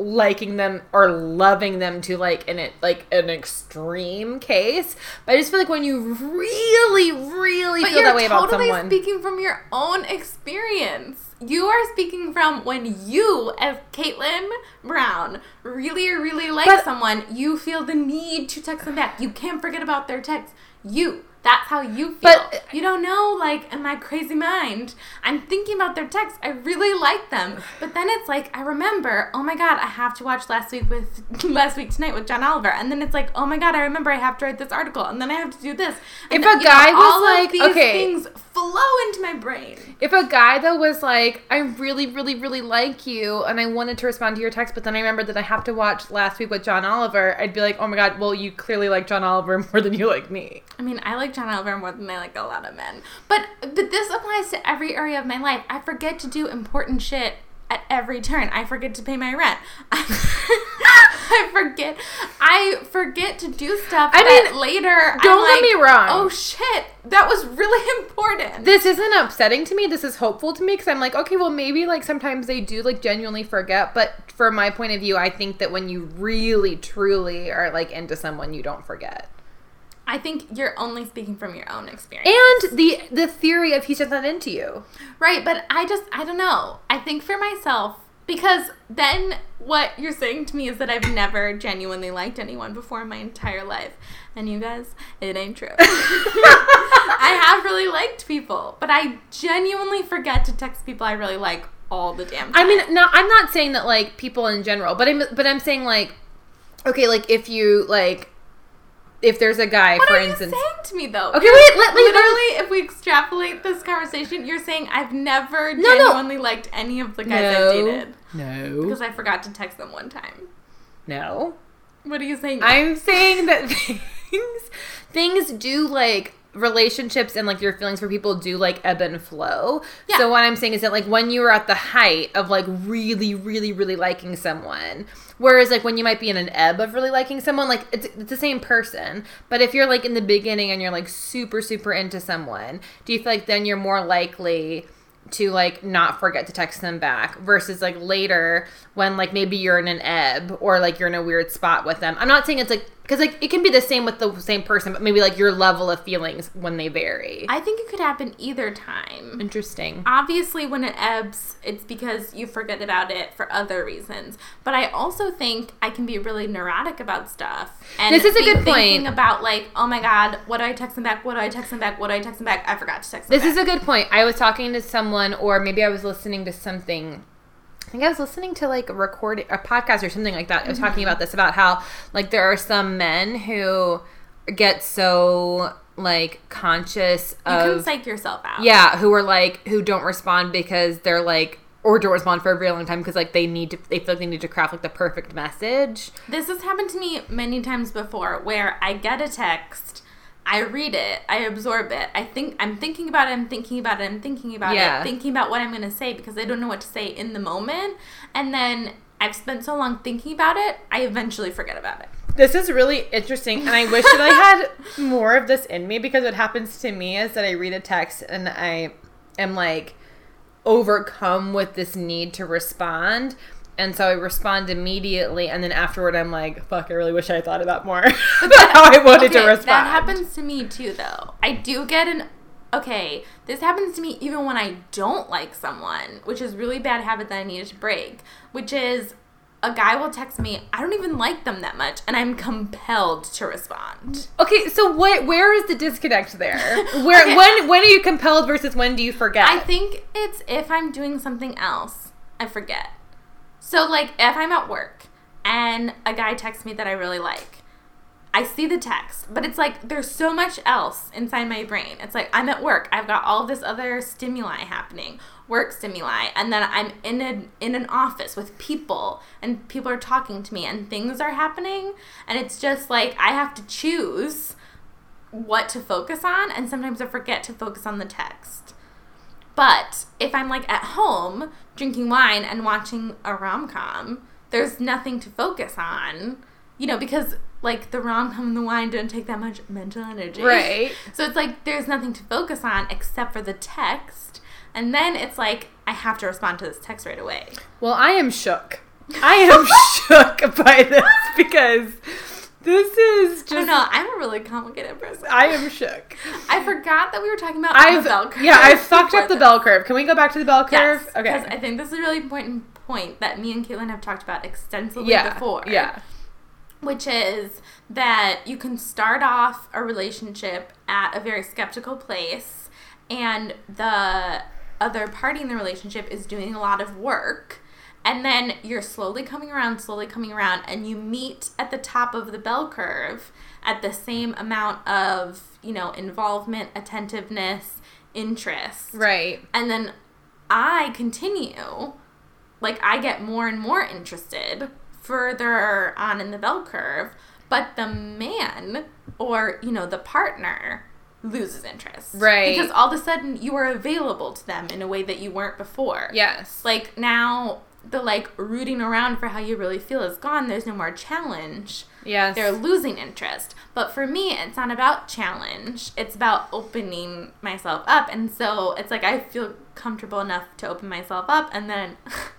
liking them or loving them to like in it like an extreme case. But I just feel like when you really, really But feel that way about someone. speaking from your own experience. You are speaking from when you, as Caitlin Brown, really, really like But- someone, you feel the need to text them back. You can't forget about their text. You. That's how you feel. But- you don't know, like, in my crazy mind, I'm thinking about their texts. I really like them. But then it's like, I remember, oh my god, I have to watch last week with last week tonight with John Oliver. And then it's like, oh my god, I remember I have to write this article. And then I have to do this. And If then, a you know, guy was like, these okay. things flow into my brain. If a guy though was like, I really, really, really like you, and I wanted to respond to your text, but then I remembered that I have to watch last week with John Oliver, I'd be like, oh my god, well, you clearly like John Oliver more than you like me. I mean, I like John Oliver more than I like a lot of men. But but this applies to every area of my life. I forget to do important shit at every turn. I forget to pay my rent. I forget. I forget to do stuff. I mean, later. don't I'm get me wrong. Oh shit, that was really important. This isn't upsetting to me. This is hopeful to me because I'm like, okay, well, maybe like sometimes they do like genuinely forget. But from my point of view, I think that when you really, truly are like into someone, you don't forget. I think you're only speaking from your own experience. And the the theory of he just not into you. Right, but I just I don't know. I think for myself because then what you're saying to me is that I've never genuinely liked anyone before in my entire life. And you guys, it ain't true. I have really liked people, but I genuinely forget to text people I really like all the damn time. I mean, no, I'm not saying that like people in general, but I'm but I'm saying like, okay, like if you like, if there's a guy, what for are instance. you saying to me though? Okay, wait, let me- literally, if we extrapolate this conversation, you're saying I've never No, no. genuinely liked any of the guys I've dated no, because I forgot to text them one time. no. What are you saying? I'm saying that things things do like relationships and like your feelings for people do like ebb and flow. Yeah. So what I'm saying is that like when you are at the height of like really really really liking someone whereas like when you might be in an ebb of really liking someone like it's, it's the same person but if you're like in the beginning and you're like super super into someone do you feel like then you're more likely to like not forget to text them back versus like later when like maybe you're in an ebb or like you're in a weird spot with them. I'm not saying it's like because like it can be the same with the same person, but maybe like your level of feelings when they vary. I think it could happen either time. Interesting. Obviously, when it ebbs, it's because you forget about it for other reasons. But I also think I can be really neurotic about stuff. And This is a good thinking point. about like, oh my god, what do I text them back? What do I text them back? What do I text them back? I forgot to text them This back. is a good point. I was talking to someone, or maybe I was listening to something. I think I was listening to like a recording, a podcast or something like that. I was talking about this about how like there are some men who get so like conscious of you can psych yourself out. yeah, who are like who don't respond because they're like or don't respond for a very long time because like they need to they feel like they need to craft like the perfect message. This has happened to me many times before where I get a text, I read it, I absorb it. I think I'm thinking about it, I'm thinking about it, I'm thinking about Yeah. it, thinking about what I'm going to say because I don't know what to say in the moment. And then I've spent so long thinking about it, I eventually forget about it. This is really interesting, and I wish that I had more of this in me because what happens to me is that I read a text and I am like overcome with this need to respond. And so I respond immediately, and then afterward, I'm like, "Fuck! I really wish I thought about more about how I wanted to respond." That happens to me too, though. I do get an. Okay, this happens to me even when I don't like someone, which is really bad habit that I needed to break. Which is, a guy will text me, I don't even like them that much, and I'm compelled to respond. Okay, so what? Where is the disconnect there? Where? Okay. When? When are you compelled versus when do you forget? I think it's if I'm doing something else, I forget. So, like, if I'm at work and a guy texts me that I really like, I see the text, but it's like there's so much else inside my brain. It's like I'm at work, I've got all this other stimuli happening, work stimuli, and then I'm in a in an office with people, and people are talking to me, and things are happening, and it's just like I have to choose what to focus on, and sometimes I forget to focus on the text. But if I'm like at home drinking wine and watching a rom com, there's nothing to focus on, you know, because like the rom com and the wine don't take that much mental energy. Right. So it's like there's nothing to focus on except for the text. And then it's like I have to respond to this text right away. Well, I am shook. I am shook by this because this is I just. know. I'm a really complicated person. I am shook. I forgot that we were talking about I've the bell curve. yeah, I've fucked up the this. bell curve. Can we go back to the bell curve? Yes, okay. Because I think this is a really important point that me and Caitlin have talked about extensively yeah. before. Yeah. Which is that you can start off a relationship at a very skeptical place, and the other party in the relationship is doing a lot of work. And then you're slowly coming around, slowly coming around, and you meet at the top of the bell curve at the same amount of, you know, involvement, attentiveness, interest Right. and then I continue, like I get more and more interested further on in the bell curve, but the man or you know the partner loses interest, Right. Because all of a sudden you are available to them in a way that you weren't before. Yes. Like now the like rooting around for how you really feel is gone. There's no more challenge yes. they're losing interest. But for me, it's not about challenge. It's about opening myself up. And so it's like I feel comfortable enough to open myself up, and then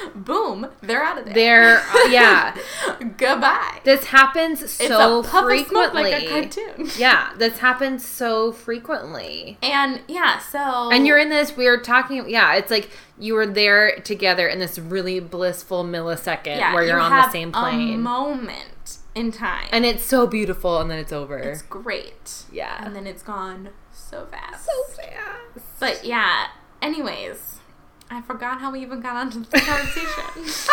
boom, they're out of there. They're- uh, yeah. Goodbye. this happens so frequently. like a cartoon. yeah, this happens so frequently. And yeah, so And you're in this weird talking. Yeah, it's like you were there together in this really blissful millisecond yeah, where you're you on the same A plane, moment in time, and it's so beautiful, and then it's over. it's great. Yeah. and then it's gone so fast. So fast. But yeah, anyways, I forgot how we even got onto the conversation.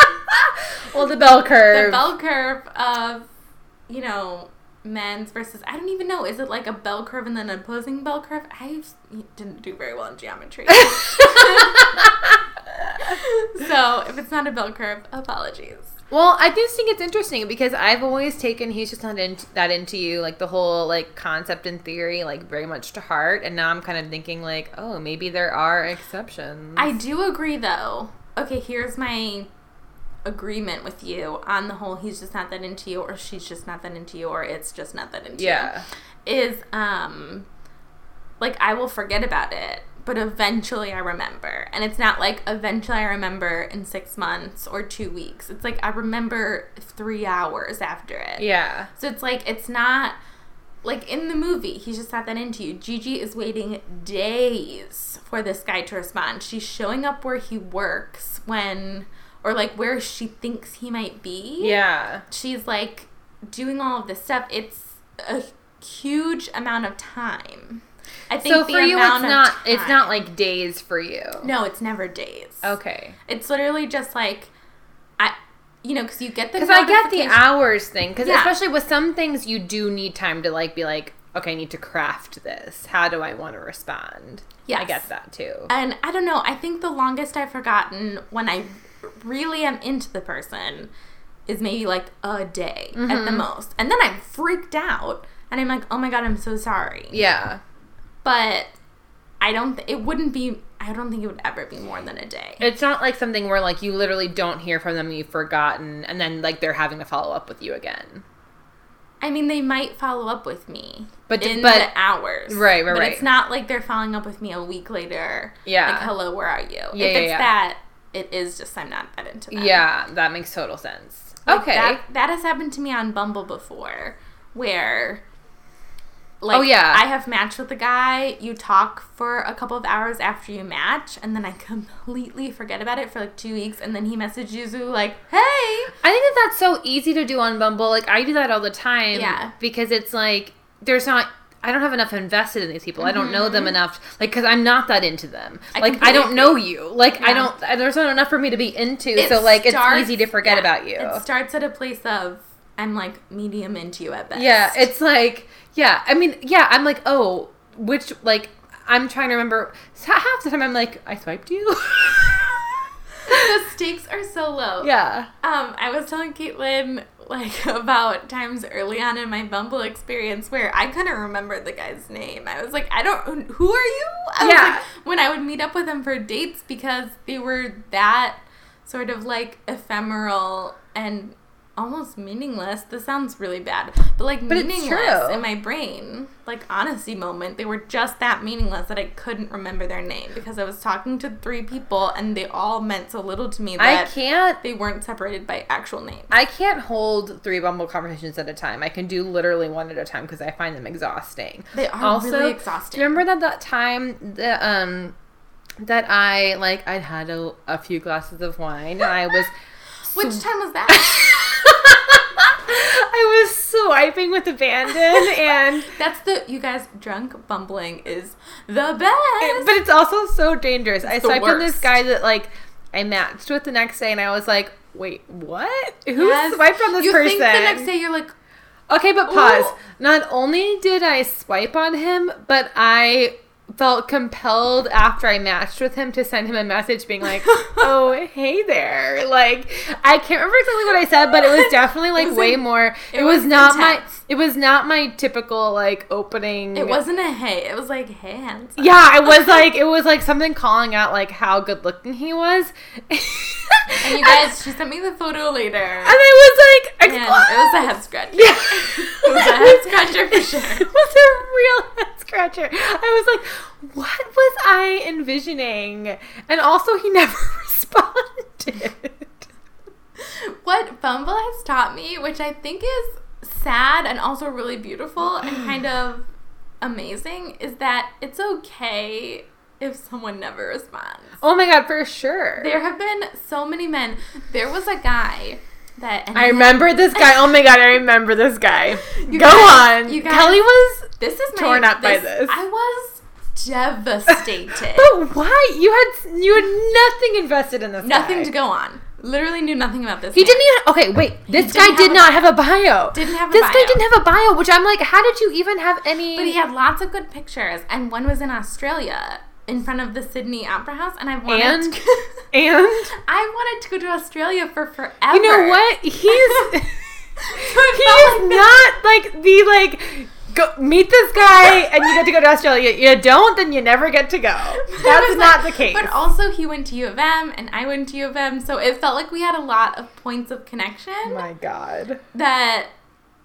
Well, the bell curve. the bell curve of, you know, men's versus, I don't even know, is it like a bell curve and then an opposing bell curve? I didn't do very well in geometry. so if it's not a bell curve, apologies. Well, I just think it's interesting because I've always taken he's just not into that into you, like the whole like concept and theory, like very much to heart. And now I'm kind of thinking like, oh, maybe there are exceptions. I do agree though. Okay, here's my agreement with you on the whole he's just not that into you or she's just not that into you or it's just not that into you. yeah, is um like I will forget about it, but eventually I remember. And it's not like eventually I remember in 6 months or 2 weeks. It's like I remember 3 hours after it. yeah, So it's like it's not like in the movie, he's just not that into you. Gigi is waiting days for this guy to respond. She's showing up where he works when or like where she thinks he might be yeah. she's like doing all of this stuff. It's a huge amount of time. I think So for you, it's not it's not like days for you. no, it's never days. Okay. it's literally just like I, you know, because you get the Because I get the hours thing. Because Yeah. especially with some things, you do need time to like be like, okay, I need to craft this. How do I want to respond? Yeah, I get that too. And I don't know. I think the longest I've forgotten when I really am into the person is maybe like a day at the Mm-hmm. most, and then I'm freaked out, and I'm like, oh my god, I'm so sorry. Yeah. But I don't. Th- it wouldn't be. I don't think it would ever be more than a day. It's not like something where like you literally don't hear from them, you've forgotten, and then like they're having to follow up with you again. I mean, they might follow up with me, But- in but- the hours, Right, right, But right. it's not like they're following up with me a week later. Yeah. like hello, where are you? Yeah, if yeah, it's yeah. that, it is just I'm not that into them. Yeah, that makes total sense. Like, okay. that, that has happened to me on Bumble before, where. Like, Oh, yeah. I have matched with a guy. You talk for a couple of hours after you match, and then I completely forget about it for like two weeks, and then he messages you like, "Hey, I think that that's so easy to do on Bumble. Like I do that all the time. Yeah. Because it's like there's not. I don't have enough invested in these people. I don't know them mm-hmm. enough. Like because I'm not that into them. I like I don't know you. Like I don't. There's not enough for me to be into. It so like starts- it's easy to forget yeah, about you. It starts at a place of I'm like medium into you at best. Yeah, it's like yeah. I mean, yeah. I'm like, oh, which like I'm trying to remember. Half the time, I'm like, I swiped you. the stakes are so low. yeah. Um, I was telling Caitlin like about times early on in my Bumble experience where I couldn't remember the guy's name. I was like, I don't. Who are you? I Yeah. Was like, when I would meet up with him for dates because they were that sort of like ephemeral and almost meaningless. This sounds really bad, but like But meaningless in my brain. Like honesty moment, they were just that meaningless that I couldn't remember their name because I was talking to three people and they all meant so little to me I can't they weren't separated by actual names. I can't hold three Bumble conversations at a time. I can do literally one at a time because I find them exhausting. They are Also, really exhausting. Do you remember that that time that um that I like I'd had a, a few glasses of wine and I was Which time was that? I was swiping with abandon and That's the you guys drunk bumbling is the best. but it's also so dangerous. I the swiped on this guy that like I matched with the next day and I was like, wait, what? Who Yes. swiped on this you person? think the next day you're like, Okay, but pause. Ooh. Not only did I swipe on him, but I felt compelled after I matched with him to send him a message being like, "Oh, hey there." Like, I can't remember exactly what I said, but it was definitely like was way in- more. It, it was, was not my it was not my typical like opening it wasn't a hey, it was like hey hands. up." Yeah, it was like it was like something calling out like how good looking he was. And you guys, she sent me the photo later. and I was like, And it was a head scratch. Yeah. It was a head scratcher for sure. It was a real head scratcher. I was like, what was I envisioning? And also, he never responded. What Bumble has taught me, which I think is sad and also really beautiful and mm. kind of amazing, is that it's okay if someone never responds. Oh my god, for sure. There have been so many men. There was a guy that I remember this guy. Oh my god, I remember this guy. Go guys- on. you guys- Kelly was. This is my, torn up by this. I was devastated. But why? You had you had nothing invested in this. Nothing guy. to go on. Literally knew nothing about this. He didn't even. Okay, wait. This guy did not have a bio. Didn't have a this bio. guy didn't have a bio, which I'm like, how did you even have any? But he had lots of good pictures, and one was in Australia in front of the Sydney Opera House, and I wanted. And? to, and I wanted to go to Australia for forever. you know what? He's So he is like not like the like go meet this guy and you get to go to Australia. You don't, then you never get to go. That's not the case. But also, he went to U of M, and I went to U of M, so it felt like we had a lot of points of connection my God. that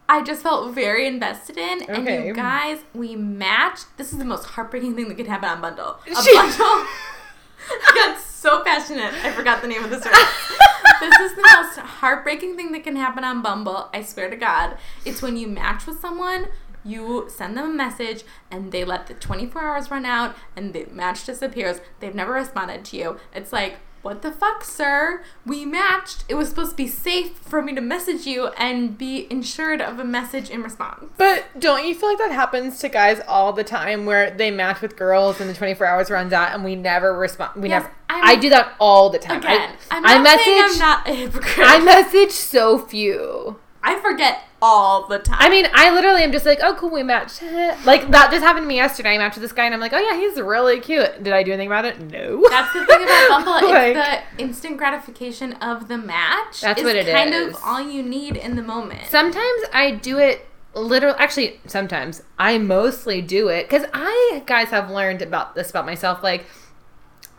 I just felt very invested in. And you guys, we matched. This is the most heartbreaking thing that could happen on Bundle. A She- bundle. I got so passionate. I forgot the name of the service. this is the most heartbreaking thing that can happen on Bumble. I swear to God. It's when you match with someone, you send them a message, and they let the 24 hours run out, and the match disappears. They've never responded to you. It's like, what the fuck, sir? We matched. It was supposed to be safe for me to message you and be insured of a message in response. But don't you feel like that happens to guys all the time where they match with girls and the 24 hours runs out and we never respond? We Yes, never. I'm- I do that all the time. Again, I, I'm I message. I'm not a hypocrite. I message so few. I forget all the time. I mean, I literally am just like, oh, cool, we matched. like that just happened to me yesterday. I matched with this guy, and I'm like, oh yeah, he's really cute. Did I do anything about it? No. That's the thing about Bumble. It's the instant gratification of the match. That's what it kind is. of all you need in the moment. Sometimes I do it literally. Actually, sometimes I mostly do it because I guys have learned about this about myself. Like,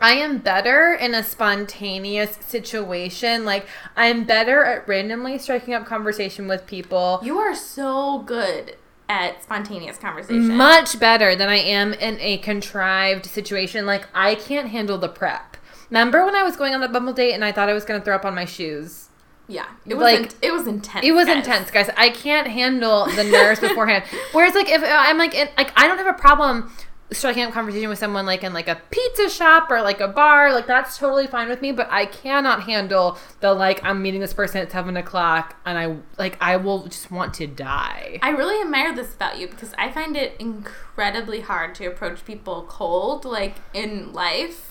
I am better in a spontaneous situation. Like I'm better at randomly striking up conversation with people. You are so good at spontaneous conversation. Much better than I am in a contrived situation. Like I can't handle the prep. Remember when I was going on the Bumble date and I thought I was going to throw up on my shoes? yeah, it was like- in- it was intense. It was guys. intense, guys. I can't handle the nerves beforehand. Whereas, like, if I'm like, in, like, I don't have a problem striking up conversation with someone like in like a pizza shop or like a bar. Like, that's totally fine with me. But I cannot handle the like I'm meeting this person at seven o'clock and I like I will just want to die. I really admire this about you because I find it incredibly hard to approach people cold, like in life.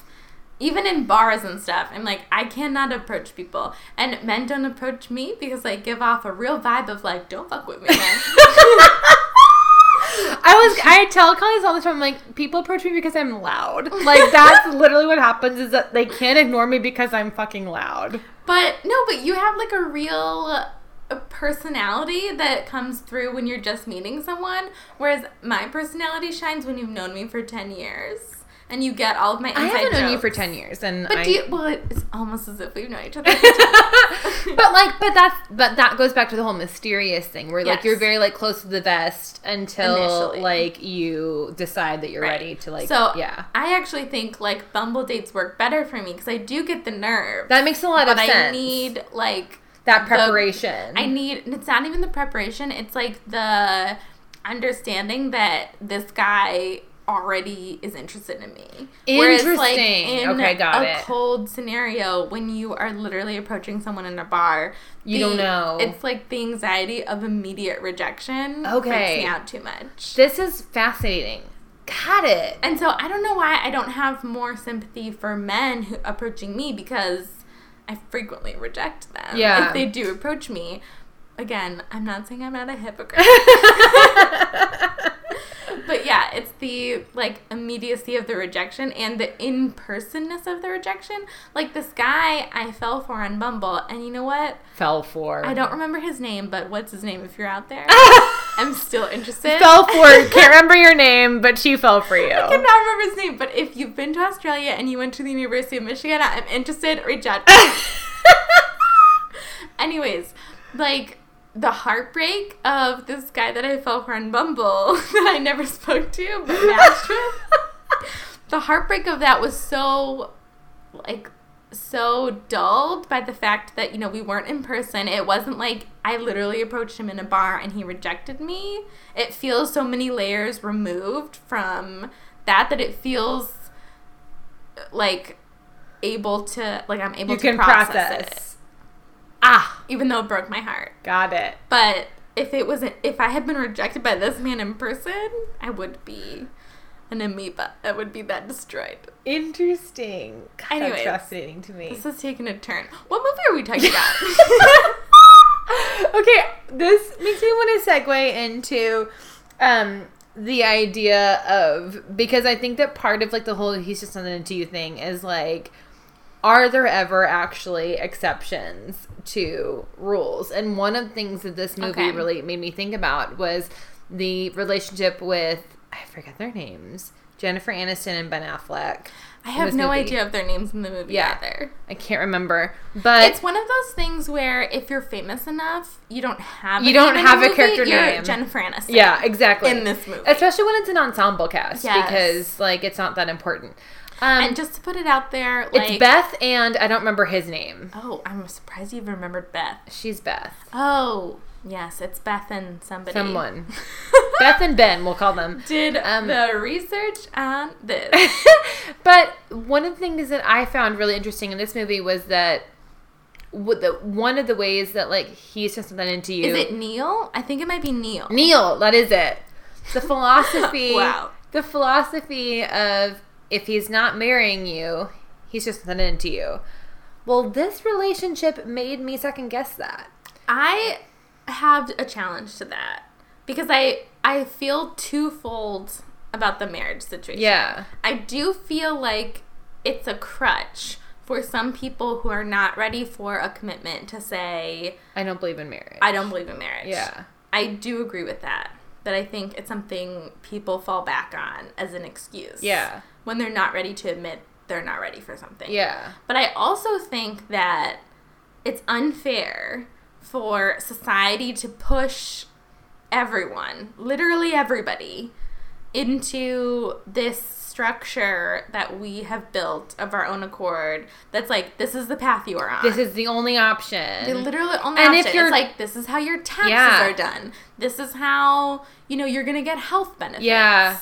Even in bars and stuff, I'm like, I cannot approach people. And men don't approach me because I give off a real vibe of like, don't fuck with me, man. I was I tell colleagues all the time, I'm like, people approach me because I'm loud. Like that's literally what happens is that they can't ignore me because I'm fucking loud. But no, but you have like a real uh, personality that comes through when you're just meeting someone, whereas my personality shines when you've known me for 10 years and you get all of my inside I haven't known you for 10 years and But I, do you, well, it's almost as if we've known each other. for 10 years. but like but that's but that goes back to the whole mysterious thing where like Yes. you're very like close to the vest until Initially. like you decide that you're Right. ready to like so yeah I actually think like Bumble dates work better for me because I do get the nerve. that makes a lot of sense. but I need like that the- preparation I need and it's not even the preparation, it's like the understanding that this guy already is interested in me. Interesting. Okay, got a it. cold scenario when you are literally approaching someone in a bar, You the- don't know. It's like the anxiety of immediate rejection Okay. freaks me out too much. this is fascinating got it And so I don't know why I don't have more sympathy for men who approaching me because I frequently reject them. Yeah. If they do approach me. Again, I'm not saying I'm not a hypocrite. but yeah, it's the like immediacy of the rejection and the in-personness of the rejection. Like this guy I fell for on Bumble, and you know what? fell for I don't remember his name, but what's his name if you're out there? I'm still interested. fell for can't remember your name but she fell for you I cannot remember his name, but if you've been to Australia and you went to the University of Michigan, I'm interested. Reach out. Anyways, like the heartbreak of this guy that I fell for on Bumble that I never spoke to but matched with. the heartbreak of that was so like so dulled by the fact that you know we weren't in person. It wasn't like i literally approached him in a bar and he rejected me. It feels so many layers removed from that that it feels like able to like i'm able you to process, process, it ah. Even though it broke my heart. Got it. But if it wasn't if i had been rejected by this man in person i would be an amoeba. I would be that destroyed. Interesting. Anyways. that's fascinating to me. this is taking a turn. What movie are we talking about? Okay, this makes me want to segue into um the idea of because I think that part of like the whole he's just something into you thing is like are there ever actually exceptions to rules? And one of the things that this movie Okay. really made me think about was the relationship with I forget their names. Jennifer Aniston and Ben Affleck. I have no movie. idea of their names in the movie Yeah. either. I can't remember. But It's one of those things where if you're famous enough, you don't have You a don't name have a movie, character name. Jennifer Aniston. Yeah, exactly. in this movie. Especially when it's an ensemble cast Yes. because like it's not that important. Um, and just to put it out there, like it's Beth and I don't remember his name. Oh, I'm surprised you even remembered Beth. She's Beth. Oh, yes, it's Beth and somebody. Someone. Beth and Ben, we'll call them. did Um, the research on this. but one of the things that I found really interesting in this movie was that the, one of the ways that like he's just something into you. Is it Neil? I think it might be Neil. Neil, that is it. The philosophy. Wow. The philosophy of if he's not marrying you, he's just not into you. Well, this relationship made me second guess that. I have a challenge to that because I I feel twofold about the marriage situation. Yeah. I do feel like it's a crutch for some people who are not ready for a commitment to say, I don't believe in marriage. I don't believe in marriage. Yeah. I do agree with that. But I think it's something people fall back on as an excuse. Yeah. When they're not ready to admit they're not ready for something. Yeah. But I also think that it's unfair for society to push everyone, literally everybody, into this structure that we have built of our own accord that's like this is the path you are on. This is the only option. the literally only And if option. you're- it's like this is how your taxes Yeah. are done. This is how you know you're gonna get health benefits. Yeah.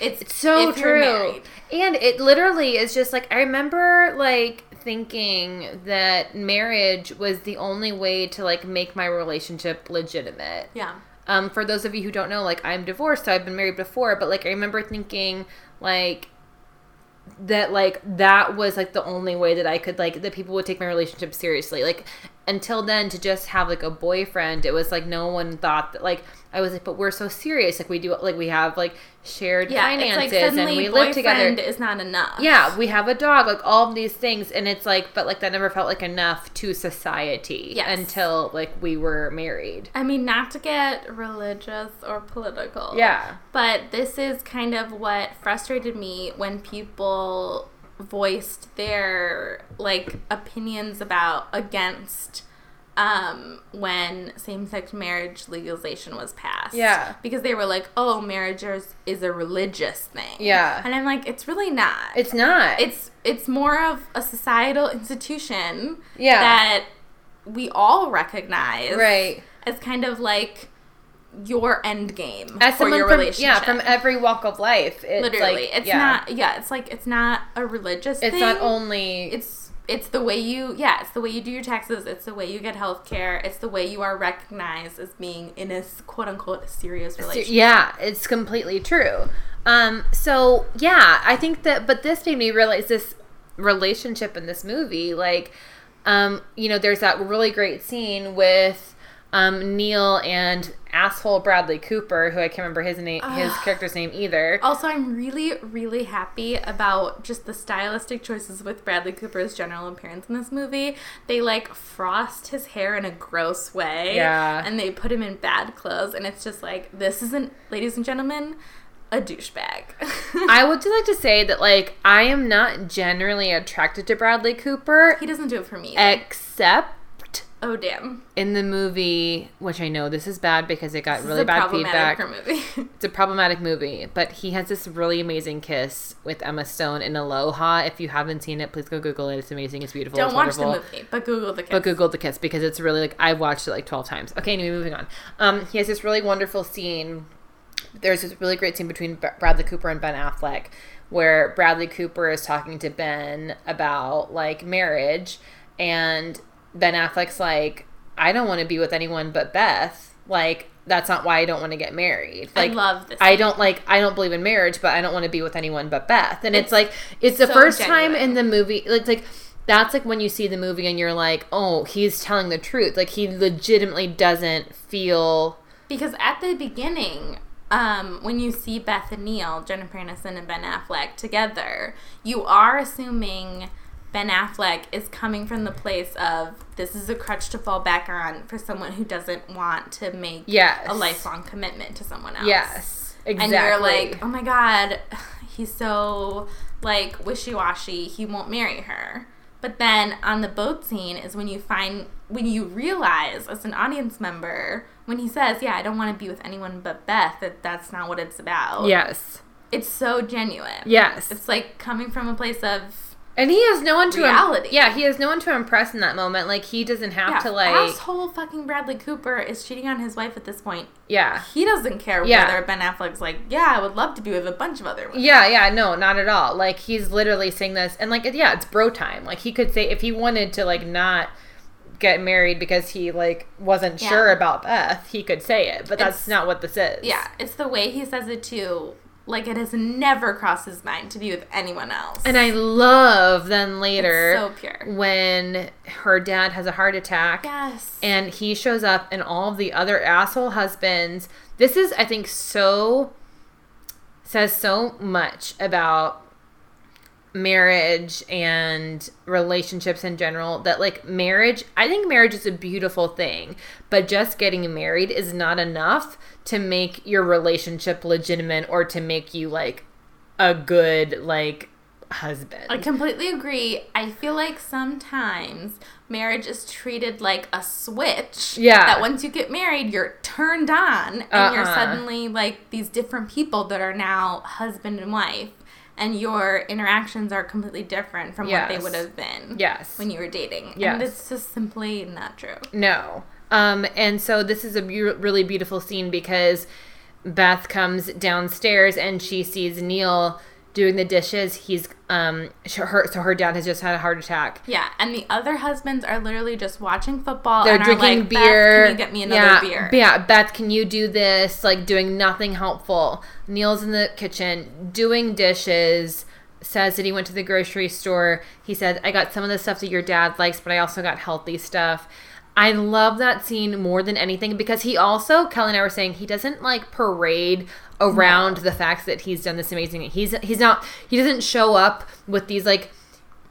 It's, It's so true. And it literally is just like I remember like thinking that marriage was the only way to like make my relationship legitimate. Yeah. Um, for those of you who don't know, like I'm divorced, so I've been married before, but like I remember thinking like that like that was like the only way that I could like that people would take my relationship seriously. Like until then to just have like a boyfriend, it was like no one thought that like I was like, but we're so serious. Like we do like we have like shared Yeah. finances like and we live together. is not enough. Yeah, we have a dog, like all of these things, and it's like, but like that never felt like enough to society Yes. until like we were married. I mean, not to get religious or political. Yeah. But this is kind of what frustrated me when people voiced their like opinions about against um when same-sex marriage legalization was passed. Yeah. Because they were like, "Oh, marriage is, is a religious thing." Yeah. And I'm like, "It's really not. It's not. it's it's more of a societal institution Yeah. that we all recognize right. as kind of like your end game As for your from relationship. yeah from every walk of life, it's Literally, like, it's yeah. not. Yeah, it's like it's not a religious. It's thing. not only. It's it's the way you yeah it's the way you do your taxes it's the way you get health care it's the way you are recognized as being in a quote unquote serious relationship yeah, it's completely true. Um. So yeah, I think that, but this made me realize this relationship in this movie, like, um, you know, there's that really great scene with. Um, Neil and asshole Bradley Cooper, who I can't remember his name, his character's name either. Also, I'm really, really happy about just the stylistic choices with Bradley Cooper's general appearance in this movie. They like frost his hair in a gross way. Yeah. And they put him in bad clothes. And it's just like, this isn't, ladies and gentlemen, a douchebag. I would like to say that like I am not generally attracted to Bradley Cooper, he doesn't do it for me. either. except oh, damn. in the movie, which I know this is bad because it got This is really a bad problematic feedback. movie. It's a problematic movie, but he has this really amazing kiss with Emma Stone in Aloha. If you haven't seen it, please go Google it. It's amazing. It's beautiful. Don't it's watch wonderful. the movie, but Google the kiss. But Google the kiss because it's really like I've watched it like twelve times. Okay, anyway, moving on. Um, he has this really wonderful scene. There's this really great scene between Br- Bradley Cooper and Ben Affleck, where Bradley Cooper is talking to Ben about like marriage, and Ben Affleck's like, "I don't want to be with anyone but Beth. Like, that's not why I don't want to get married. Like, I love this. I don't like I don't believe in marriage, but I don't want to be with anyone but Beth. And it's, It's like it's the so first time in the movie it's like that's like when you see the movie and you're like, "Oh, he's telling the truth." Like he legitimately doesn't feel Because at the beginning, um, when you see Beth and Neil, Jennifer Aniston and Ben Affleck together, you are assuming Ben Affleck is coming from the place of this is a crutch to fall back on for someone who doesn't want to make Yes. a lifelong commitment to someone else. Yes. Exactly. And you're like, oh my god, he's so like wishy washy. He won't marry her. But then on the boat scene is when you find when you realize as an audience member when he says, "Yeah, I don't want to be with anyone but Beth," that that's not what it's about. Yes. it's so genuine. Yes. it's like coming from a place of and he has no one to im- Reality. yeah, he has no one to impress in that moment. Like he doesn't have yeah, to like asshole fucking Bradley Cooper is cheating on his wife at this point. yeah. He doesn't care Yeah. whether Ben Affleck's like, "Yeah, I would love to be with a bunch of other women." Yeah, yeah, no, not at all. Like he's literally saying this, and like, yeah, it's bro time. Like he could say if he wanted to, like, not get married because he like wasn't Yeah. sure about Beth, he could say it. But that's It's- not what this is. Yeah, it's the way he says it too. Like it has never crossed his mind to be with anyone else. And I love then later so pure. when her dad has a heart attack. yes. and he shows up and all of the other asshole husbands this is i think so says so much about marriage and relationships in general that like marriage i think marriage is a beautiful thing but just getting married is not enough to make your relationship legitimate or to make you like a good like husband. I completely agree. I feel like sometimes marriage is treated like a switch. Yeah. That once you get married, you're turned on and you're Uh-uh. suddenly like these different people that are now husband and wife. And your interactions are completely different from what they would have been yes. when you were dating. Yes. And it's just simply not true. No. Um, and so this is a really beautiful scene because Beth comes downstairs and she sees Neil doing the dishes. He's um, her so her dad has just had a heart attack. Yeah, and the other husbands are literally just watching football. They're and are drinking like, "Beth, beer. can you get me another yeah, beer? Yeah, Beth, can you do this? Like doing nothing helpful. Neil's in the kitchen doing dishes. Says that he went to the grocery store. He said, "I got some of the stuff that your dad likes, but I also got healthy stuff." I love that scene more than anything because he also Kelly and I were saying he doesn't like parade around the facts that he's done this amazing. thing. He's he's not he doesn't show up with these like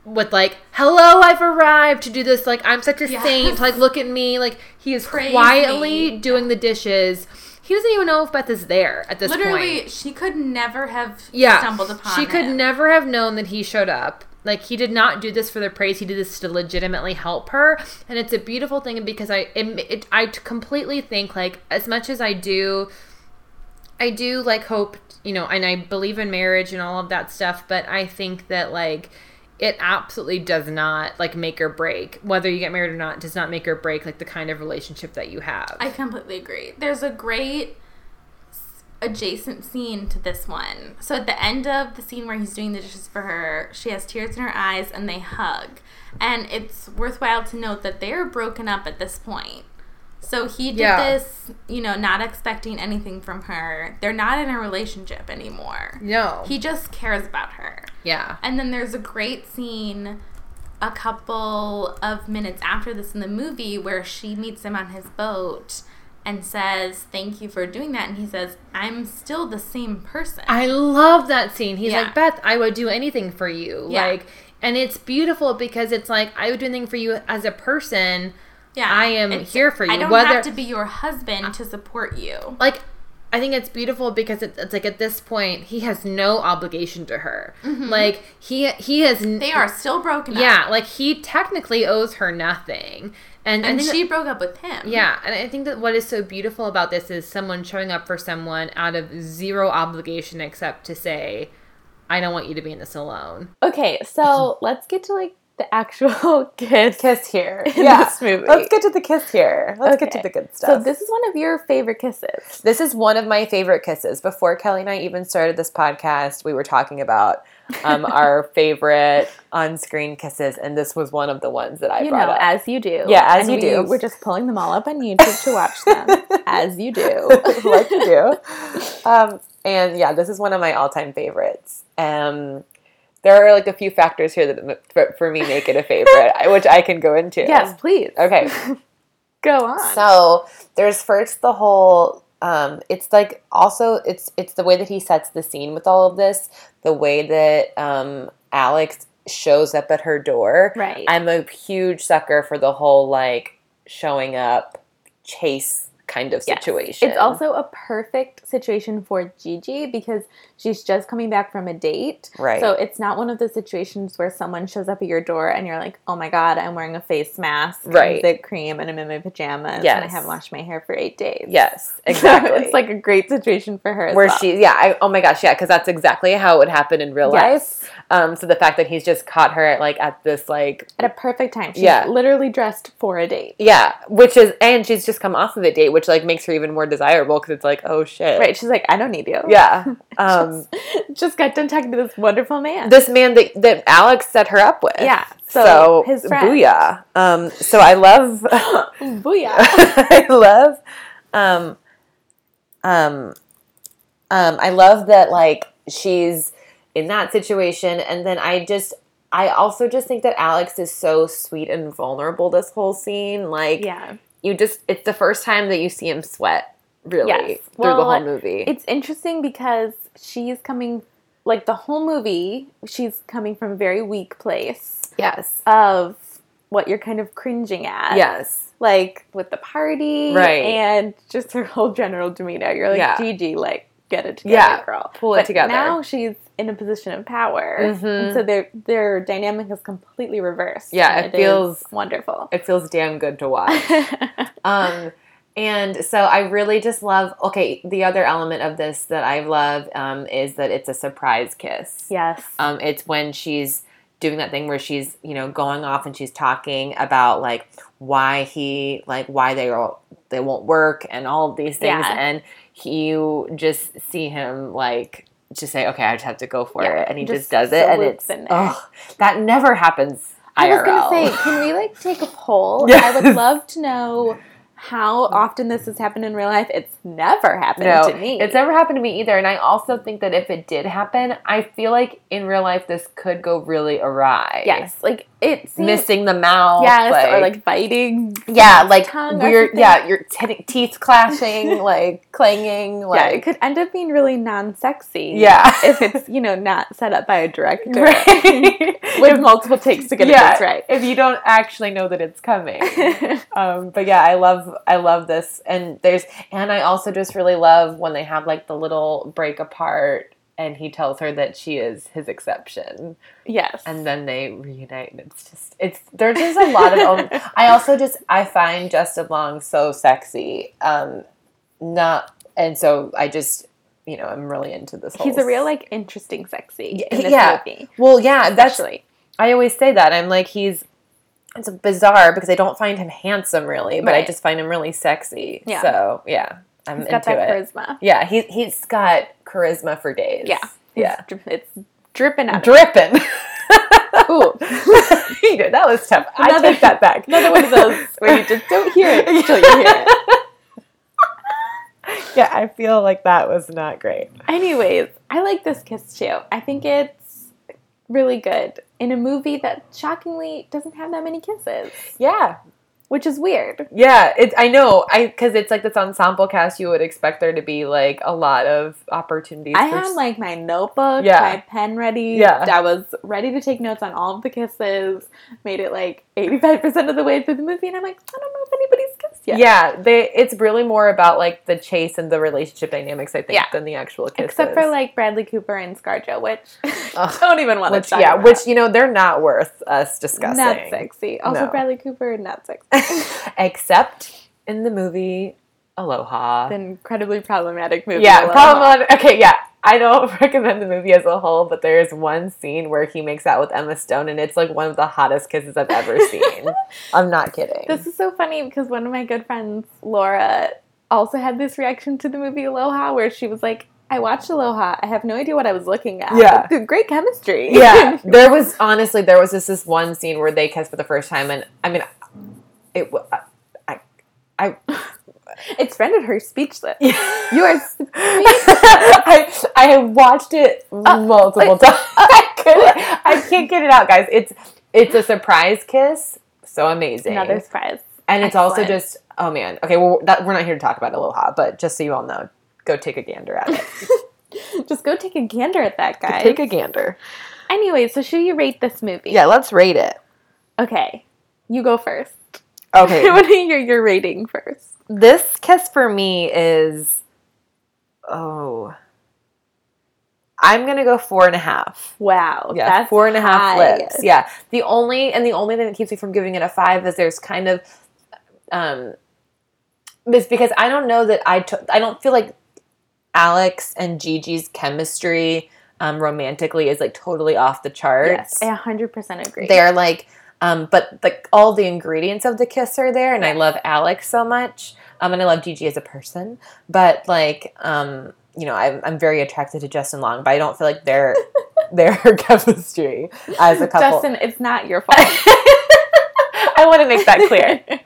with like hello I've arrived to do this like I'm such a Yes. saint like look at me like he is Praise quietly me. doing the dishes. He doesn't even know if Beth is there at this Literally, point. she could never have Yeah, stumbled upon she could him. never have known that he showed up. Like he did not do this for the praise. He did this to legitimately help her, and it's a beautiful thing because I it, it, I completely think like as much as I do, I do like hope you know, and I believe in marriage and all of that stuff. But I think that like it absolutely does not like make or break whether you get married or not. Does not make or break like the kind of relationship that you have. I completely agree. There's a great adjacent scene to this one. So at the end of the scene where he's doing the dishes for her, she has tears in her eyes and they hug. And it's worthwhile to note that they're broken up at this point. So he did Yeah. this, you know, not expecting anything from her. They're not in a relationship anymore. no. He just cares about her. yeah. And then there's a great scene a couple of minutes after this in the movie where she meets him on his boat and says, Thank you for doing that. And he says, I'm still the same person. I love that scene. He's Yeah. like, Beth, I would do anything for you. Yeah. Like, and it's beautiful because it's like I would do anything for you as a person. yeah. I am It's- here for you. I don't whether have to be your husband to support you. like, I think it's beautiful because it, it's like at this point he has no obligation to her. Like he he has. Mm-hmm. They are still broken up. Yeah, like he technically owes her nothing, and I And think that- she broke up with him. Yeah, and I think that what is so beautiful about this is someone showing up for someone out of zero obligation except to say, I don't want you to be in this alone. Okay, so let's get to like the actual kiss. kiss here. In yeah. this movie. Let's get to the kiss here. Let's get to the good stuff. So this is one of your favorite kisses. This is one of my favorite kisses. Before Kelly and I even started this podcast, we were talking about um, our favorite on-screen kisses, and this was one of the ones that I you brought know, up. as you do. Yeah, as And you do. we- We're just pulling them all up on YouTube to watch them, as you do. like you do. Um, and yeah, this is one of my all-time favorites. Um, there are like a few factors here that for me make it a favorite, which I can go into. Yes, please. Okay. Go on. So there's first the whole um it's like also it's it's the way that he sets the scene with all of this, the way that um Alex shows up at her door. right. I'm a huge sucker for the whole like showing up chase kind of Yes. situation. It's also a perfect situation for Gigi because she's just coming back from a date. right. So it's not one of the situations where someone shows up at your door and you're like, oh my God, I'm wearing a face mask, Right. zit cream, and I'm in my pajamas, and I haven't washed my hair for eight days. yes, So exactly. it's like a great situation for her. Where well. she yeah I, oh my gosh yeah because that's exactly how it would happen in real Yes. life um so the fact that he's just caught her at like at this like at a perfect time. She's Yeah. literally dressed for a date. Yeah, which is, and she's just come off of the date, which like makes her even more desirable because it's like, oh shit, Right. She's like, I don't need you. Yeah, um, Just got done talking to this wonderful man. this man that that Alex set her up with. yeah. So, So, his friend. booyah. Um, so I love, Booyah. I love, um, um, um, I love that like she's in that situation, and then I just. I also just think that Alex is so sweet and vulnerable this whole scene. Like, yeah. You just it's the first time that you see him sweat really Yes. through the whole movie It's interesting because she's coming, like the whole movie, she's coming from a very weak place yes of what you're kind of cringing at. yes Like with the party. Right. And just her whole general demeanor. You're like, Yeah. Gigi, like, get it together, Yeah, girl. pull it But together. Now she's in a position of power, Mhm. and so their their dynamic is completely reversed. Yeah, it, it feels- wonderful. It feels damn good to watch. um, and so I really just love. Okay, the other element of this that I love um, is that it's a surprise kiss. yes. Um, it's when she's doing that thing where she's you know going off and she's talking about like why he like why they are they won't work and all of these things Yeah. and you just see him like just say okay I just have to go for Yeah, it and he just just, does it and it's oh that never happens. I was gonna say, can we like take a poll? Yes. I would love to know how often this has happened in real life. It's never happened No, to me. it's never happened to me either. And I also think that if it did happen, I feel like in real life this could go really awry. yes, like it's missing the mouth. yes, or like biting. yeah, like weird. Yeah, your t- teeth clashing, like clanging. yeah, Like it could end up being really non-sexy. Yeah. if it's you know not set up by a director Right. with multiple takes to get yeah, it right. if you don't actually know that it's coming. um, but yeah, I love I love this, and there's and I also just really love when they have like the little break apart, and he tells her that she is his exception, yes, and then they reunite, and it's just it's there's just a lot of. I also just I find Justin Long so sexy, um, not and so I just you know I'm really into this. he's a real like interesting sexy in this yeah. movie. Well, yeah, that's Especially. I always say that. I'm like, he's. It's bizarre because I don't find him handsome really, but I just find him really sexy. Yeah. So yeah, I'm He's into got that it. charisma. Yeah, he he's got charisma for days. Yeah, Yeah. It's, it's dripping out. Dripping. Ooh. You that was tough. I Another- take that back. Another one of those where you just don't hear it until you hear it. yeah, I feel like that was not great. Anyways, I like this kiss too. I think it's really good in a movie that shockingly doesn't have that many kisses, Yeah, which is weird. yeah. It. I know. I because it's like this ensemble cast. You would expect there to be like a lot of opportunities. I had s- like my notebook, Yeah. my pen ready. Yeah. I was ready to take notes on all of the kisses. Made it like 85% of the way through the movie, and I'm like, I don't know if anybody's kissed yet. Yeah, they. It's really more about like the chase and the relationship dynamics, I think, Yeah. than the actual kisses. Except for like Bradley Cooper and ScarJo, which. I don't even want to yeah, about. which you know they're not worth us discussing. not sexy. Also, No. Bradley Cooper, not sexy. Except in the movie Aloha. the incredibly problematic movie. yeah, Aloha. problem. Okay, yeah. I don't recommend the movie as a whole, but there is one scene where he makes out with Emma Stone, and it's like one of the hottest kisses I've ever seen. I'm not kidding. This is so funny because one of my good friends, Laura, also had this reaction to the movie Aloha where she was like, I watched Aloha. I have no idea what I was looking at. Yeah. Great chemistry. yeah, there was honestly there was just this one scene where they kissed for the first time, and I mean, it. wa- I, I, it's rendered her speechless. I You are speechless. I, I have watched it uh, multiple like, times. I, couldn't- I can't get it out, guys. It's it's a surprise kiss, so amazing, Another surprise. and it's also just oh man. Okay, well that, we're not here to talk about Aloha, but just so you all know, go take a gander at it. Just go take a gander at that guy. take a gander. Anyway, so should you rate this movie? Yeah, let's rate it. Okay. You go first. Okay, I want to hear your rating first. this kiss for me is oh. I'm gonna go four and a half. Wow. Yeah, that's four and a half high. lips. Yeah, the only and the only thing that keeps me from giving it a five is there's kind of, um, is because I don't know that I took. I don't feel like Alex and Gigi's chemistry um, romantically is like totally off the charts. Yes, I 100% agree. They're like, um, but like all the ingredients of the kiss are there, and I love Alex so much, um, and I love Gigi as a person, but like, um, you know, I'm I'm very attracted to Justin Long, but I don't feel like their their chemistry as a couple. Justin, it's not your fault. I want to make that clear.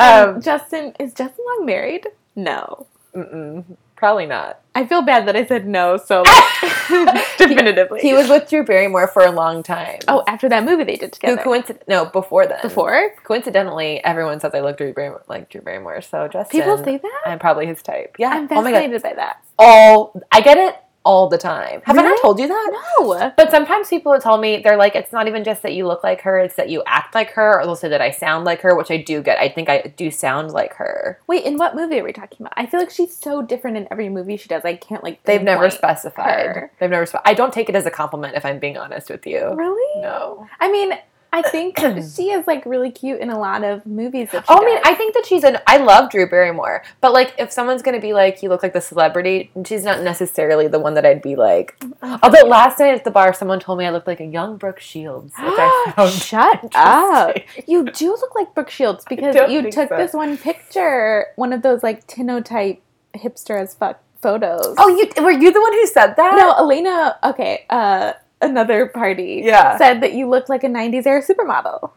Um, Um, Justin, is Justin Long married? No. mm-mm, probably not. I feel bad that I said no so like, definitively. He was with Drew Barrymore for a long time. oh, after that movie they did who together. coincident? No, before then. Before? Coincidentally, everyone says I look Drew Barrymore, like Drew Barrymore. So Justin, People say that? I'm probably his type. Yeah. I'm oh my god. fascinated by that. all I get it all the time. Have I Really? not told you that? No. But sometimes people will tell me they're like, it's not even just that you look like her; it's that you act like her, or they'll say that I sound like her, which I do get. I think I do sound like her. Wait, in what movie are we talking about? I feel like she's so different in every movie she does. I can't like. They've never specified. her. They've never. Spe- I don't take it as a compliment if I'm being honest with you. Really? No. I mean, I think she is like really cute in a lot of movies that she Oh, I mean. I think that she's an. I love Drew Barrymore, but like, if someone's gonna be like, "You look like the celebrity," she's not necessarily the one that I'd be like. Although last night at the bar, someone told me I looked like a young Brooke Shields, which I found Shut up. You do look like Brooke Shields because you took so. this one picture, one of those like tintype hipster as fuck photos. Oh, you were you the one who said that? no, Elena. Okay, uh, another party. Yeah. said that you look like a '90s era supermodel.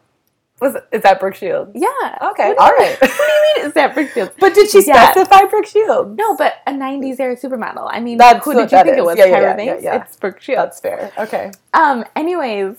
Was is that Brooke Shields? Yeah. Okay, What all you- right. What do you mean? Is that Brooke Shields? But did she Yes. specify Brooke Shields? No, but a '90s era supermodel. I mean, That's who did you think it was? Yeah, yeah, yeah, yeah, yeah. It's Brooke Shields. that's fair. Okay, Um. Anyways,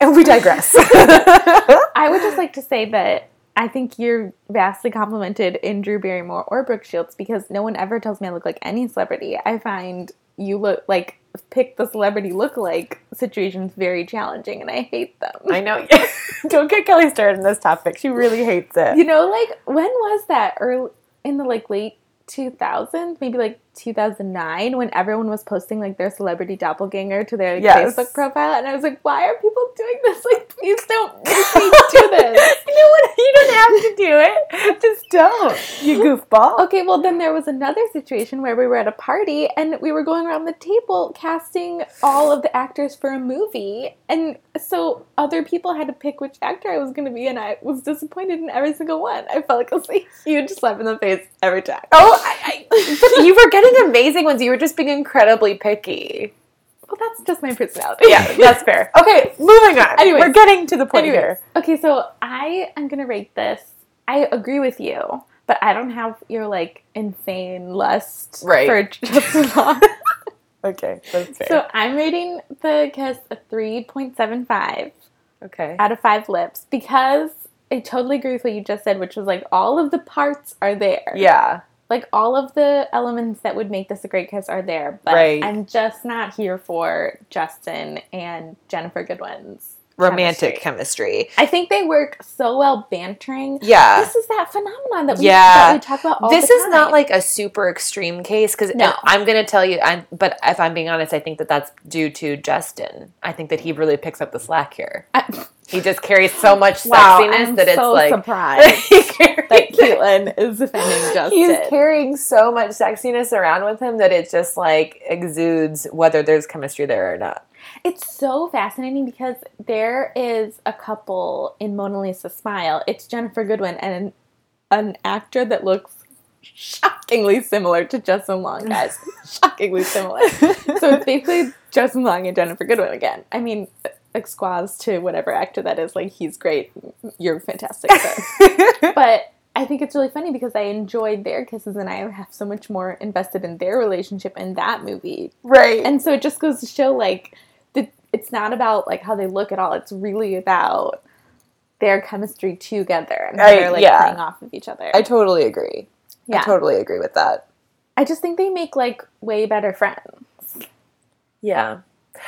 and we digress. I would just like to say that I think you're vastly complimented in Drew Barrymore or Brooke Shields because no one ever tells me I look like any celebrity. I find you look like pick the celebrity look like situations very challenging and I hate them. I know. Don't get Kelly started in this topic. She really hates it. you know, like when was that? Early in the like late 2000s, maybe like 2009, when everyone was posting like their celebrity doppelganger to their like, Yes. Facebook profile, and I was like, why are people doing this? Like, please don't make me do this. you know what? You don't have to do it. Just don't. You goofball. Okay, well, then there was another situation where we were at a party and we were going around the table casting all of the actors for a movie. And so other people had to pick which actor I was going to be, and I was disappointed in every single one. I felt like it was a huge slap in the face every time. Oh, I, I, but you were getting amazing ones. You were just being incredibly picky. Well, that's just my personality. Yeah, that's fair. Okay, moving on. Anyway, we're getting to the point Anyways, here. okay, so I am going to rate this. I agree with you, but I don't have your like insane lust Right. for Justin Long. Okay, that's fair. so I'm rating the kiss a 3.75. okay. out of five lips because I totally agree with what you just said, which was like all of the parts are there. Yeah. Like all of the elements that would make this a great kiss are there, but Right. I'm just not here for Justin and Ginnifer Goodwin's Romantic chemistry. chemistry. I think they work so well bantering. Yeah. This is that phenomenon that we, Yeah. that we talk about all this is not like a super extreme case because No. I'm gonna tell you. I'm, but if I'm being honest, I think that that's due to Justin. I think that he really picks up the slack here. I, He just carries so much wow, sexiness I'm that it's so like surprised that Caitlin is defending Justin. He's carrying so much sexiness around with him that it just like exudes whether there's chemistry there or not. It's so fascinating because there is a couple in Mona Lisa Smile. It's Ginnifer Goodwin and an, an actor that looks shockingly similar to Justin Long, guys. shockingly similar. so it's basically Justin Long and Ginnifer Goodwin again. I mean, exquas to whatever actor that is. Like, he's great. You're fantastic. but I think it's really funny because I enjoyed their kisses and I have so much more invested in their relationship in that movie right. and so it just goes to show like that it's not about like how they look at all it's really about their chemistry together and how I- they're like yeah. playing off of each other I totally agree. yeah I totally agree with that. I just think they make like way better friends Yeah.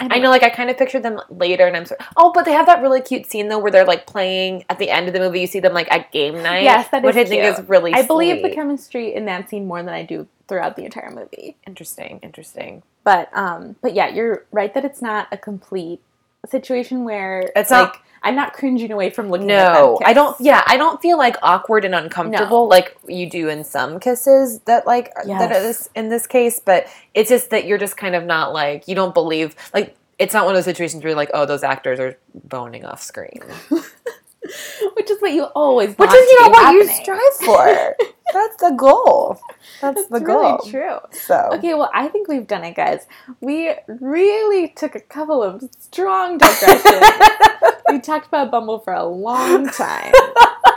Don't I know, like I kind of pictured them later, and I'm sorry. Oh, but they have that really cute scene though, where they're like playing at the end of the movie. You see them like at game night. Yes, that which is I think cute. is really. I believe the chemistry in that scene more than I do throughout the entire movie interesting. Interesting. but um but yeah you're right that it's not a complete situation where It's like not- I'm not cringing away from looking No, I don't. Yeah, I don't feel like awkward and uncomfortable like you do in some kisses that like that Yes. is in this case. But it's just that you're just kind of not like you don't believe like it's not one of those situations where you're like, oh, those actors are boning off screen, which is what you always which want is you know what you happening. strive for. That's the goal. That's the goal. really true So Okay, well, I think we've done it, guys. We really took a couple of strong digressions. we talked about Bumble for a long time.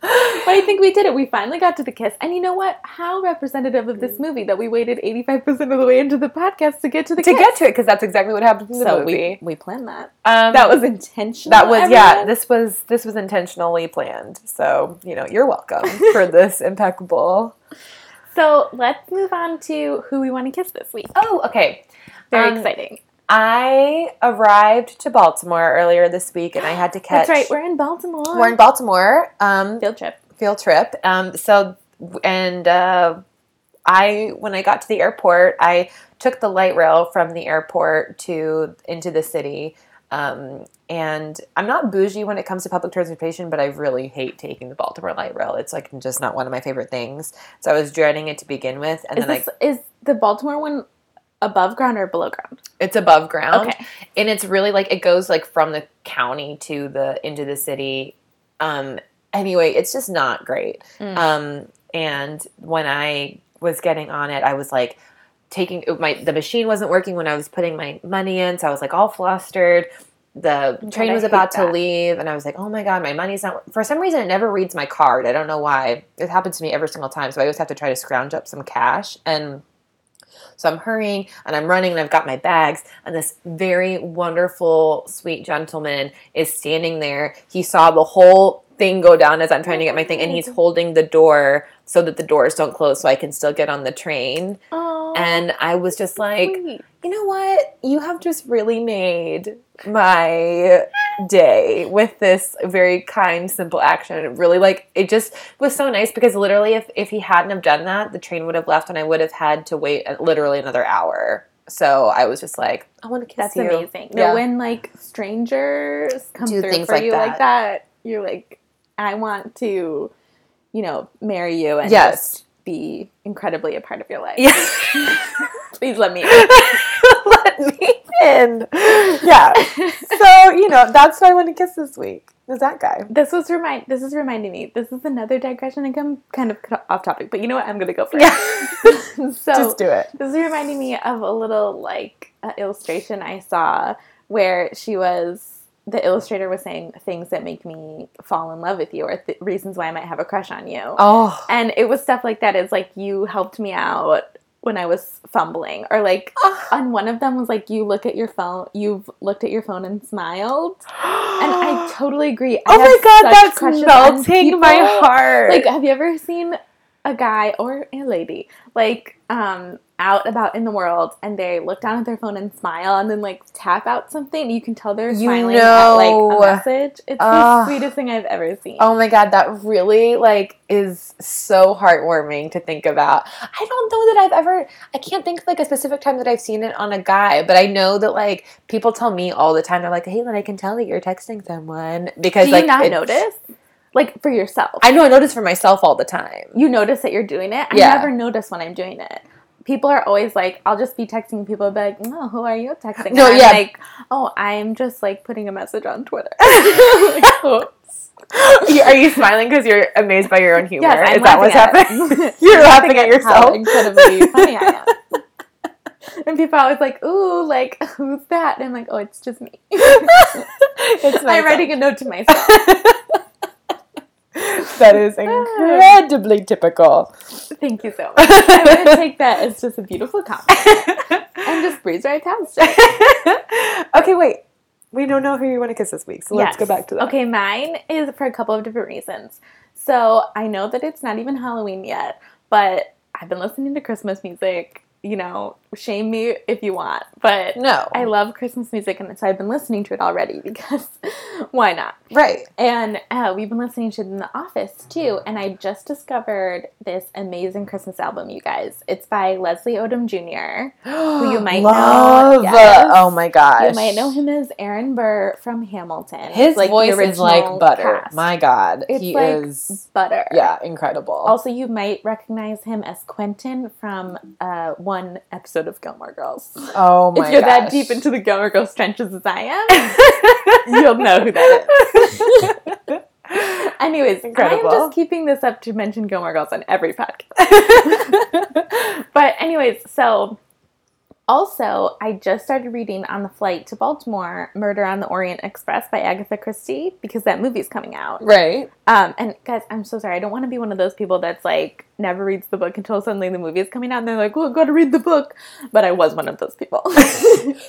but I think we did it. We finally got to the kiss. And you know what? How representative of this movie that we waited 85% of the way into the podcast to get to the kiss. to kiss. get to it because that's exactly what happened in the so movie. we, we planned that. um, That was intentional. that was yeah. This was this was intentionally planned. So you know you're welcome for this impeccable So let's move on to who we want to kiss this week. Oh, okay. Very Um, exciting. I arrived to Baltimore earlier this week, and I had to catch. That's right. We're in Baltimore. We're in Baltimore. Um, field trip. field trip. Um, so, and uh, I, when I got to the airport, I took the light rail from the airport to into the city. Um, and I'm not bougie when it comes to public transportation, but I really hate taking the Baltimore light rail. It's like just not one of my favorite things. So I was dreading it to begin with, and Is then this is the Baltimore one above ground or below ground? It's above ground. Okay. and it's really like it goes like from the county to the into the city um anyway it's just not great Mm. um and when i was getting on it i was like taking my the machine wasn't working when i was putting my money in so i was like all flustered the train I was about to that. leave and i was like oh my god my money's not for some reason it never reads my card i don't know why it happens to me every single time so i always have to try to scrounge up some cash and so I'm hurrying and I'm running and I've got my bags and this very wonderful, sweet gentleman is standing there. He saw the whole thing go down as I'm trying to get my thing and he's oh. holding the door so that the doors don't close so I can still get on the train. Oh, And I was just like, sweet. you know what? You have just really made my day with this very kind, simple action. It really like it just was so nice because literally if if he hadn't have done that, the train would have left and I would have had to wait uh, literally another hour. So I was just like, I want to kiss That's you. amazing. No, Yeah. when like strangers come Do through things for like you that. like that, you're like, I want to, you know, marry you and Yes. just be incredibly a part of your life. Yeah. Please let me. Let me in. Yeah. So, you know, that's who I want to kiss this week. Is that guy. This was remind. This is reminding me. This is another digression. I come kind of off topic, but you know what? I'm gonna go for it. Yeah. so Just do it. This is reminding me of a little like uh, illustration I saw where she was the illustrator was saying things that make me fall in love with you or th- reasons why I might have a crush on you. Oh. And it was stuff like that. It's like you helped me out when I was fumbling, or like ah. on one of them was like you look at your phone, you've looked at your phone and smiled, and I totally agree. I Oh my god, that's melting my heart. Like, have you ever seen a guy or a lady like um out about in the world and they look down at their phone and smile and then like tap out something? You can tell they're You smiling at like a message. It's Ugh. the sweetest thing I've ever seen. Oh my god, that really like is so heartwarming to think about. I don't know that I've ever I can't think of like a specific time that I've seen it on a guy, but I know that like people tell me all the time they're like, "Hey, Lynn, I can tell that you're texting someone." Because Do like you not notice? Like for yourself. I know I notice for myself all the time. you notice that you're doing it. I never notice when I'm doing it. People are always like, I'll just be texting people, be like, "Oh, who are you texting?" No, And I'm yeah. like, "Oh, I'm just like putting a message on Twitter." Are you smiling because you're amazed by your own humor? Yes, I'm Is that what's happening? you're laughing at How yourself. incredibly funny I am. And people are always like, "Ooh, like who's that?" And I'm like, "Oh, it's just me." it's I'm writing a note to myself. that is incredibly typical. Thank you so much. I'm gonna take that as just a beautiful compliment and just breeze right past it. okay, wait. We don't know who you want to kiss this week, so let's go back to that. Okay, mine is for a couple of different reasons. So I know that it's not even Halloween yet, but I've been listening to Christmas music. You know, shame me if you want, but No. I love Christmas music, and so I've been listening to it already because why not? right. And uh, we've been listening to it in the office too. And I just discovered this amazing Christmas album, you guys. It's by Leslie Odom Jr. Who you might Love. know, yes. Oh my gosh. You might know him as Aaron Burr from Hamilton. His like voice is like butter. cast. My God. It's he like is butter. yeah, incredible. Also, you might recognize him as Quentin from uh, one episode of Gilmore Girls. oh my if you're that deep into the Gilmore Girls trenches as I am, you'll know who that is. Anyways, Incredible. I'm just keeping this up to mention Gilmore Girls on every podcast. but anyways, so also I just started reading on the flight to Baltimore Murder on the Orient Express by Agatha Christie because that movie's coming out. right. Um, and guys, I'm so sorry. I don't want to be one of those people that's like never reads the book until suddenly the movie is coming out and they're like, well, I've gotta read the book. But I was one of those people.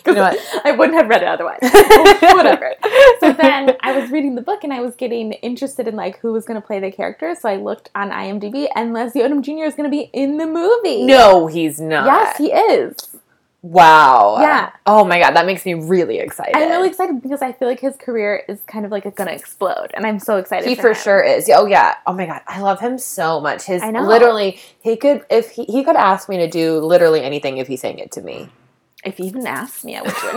You know what? I wouldn't have read it otherwise. Whatever. so then I was reading the book and I was getting interested in like who was going to play the character. So I looked on IMDb and Leslie Odom Jr. is going to be in the movie. No, he's not. Yes, he is. Wow. Yeah. Oh my god, that makes me really excited. I'm really excited because I feel like his career is kind of like it's going to explode, and I'm so excited. He for for sure is. Oh yeah. Oh my god, I love him so much. His I know. literally, he could if he, he could ask me to do literally anything if he sang it to me. If he even asked me, I would. do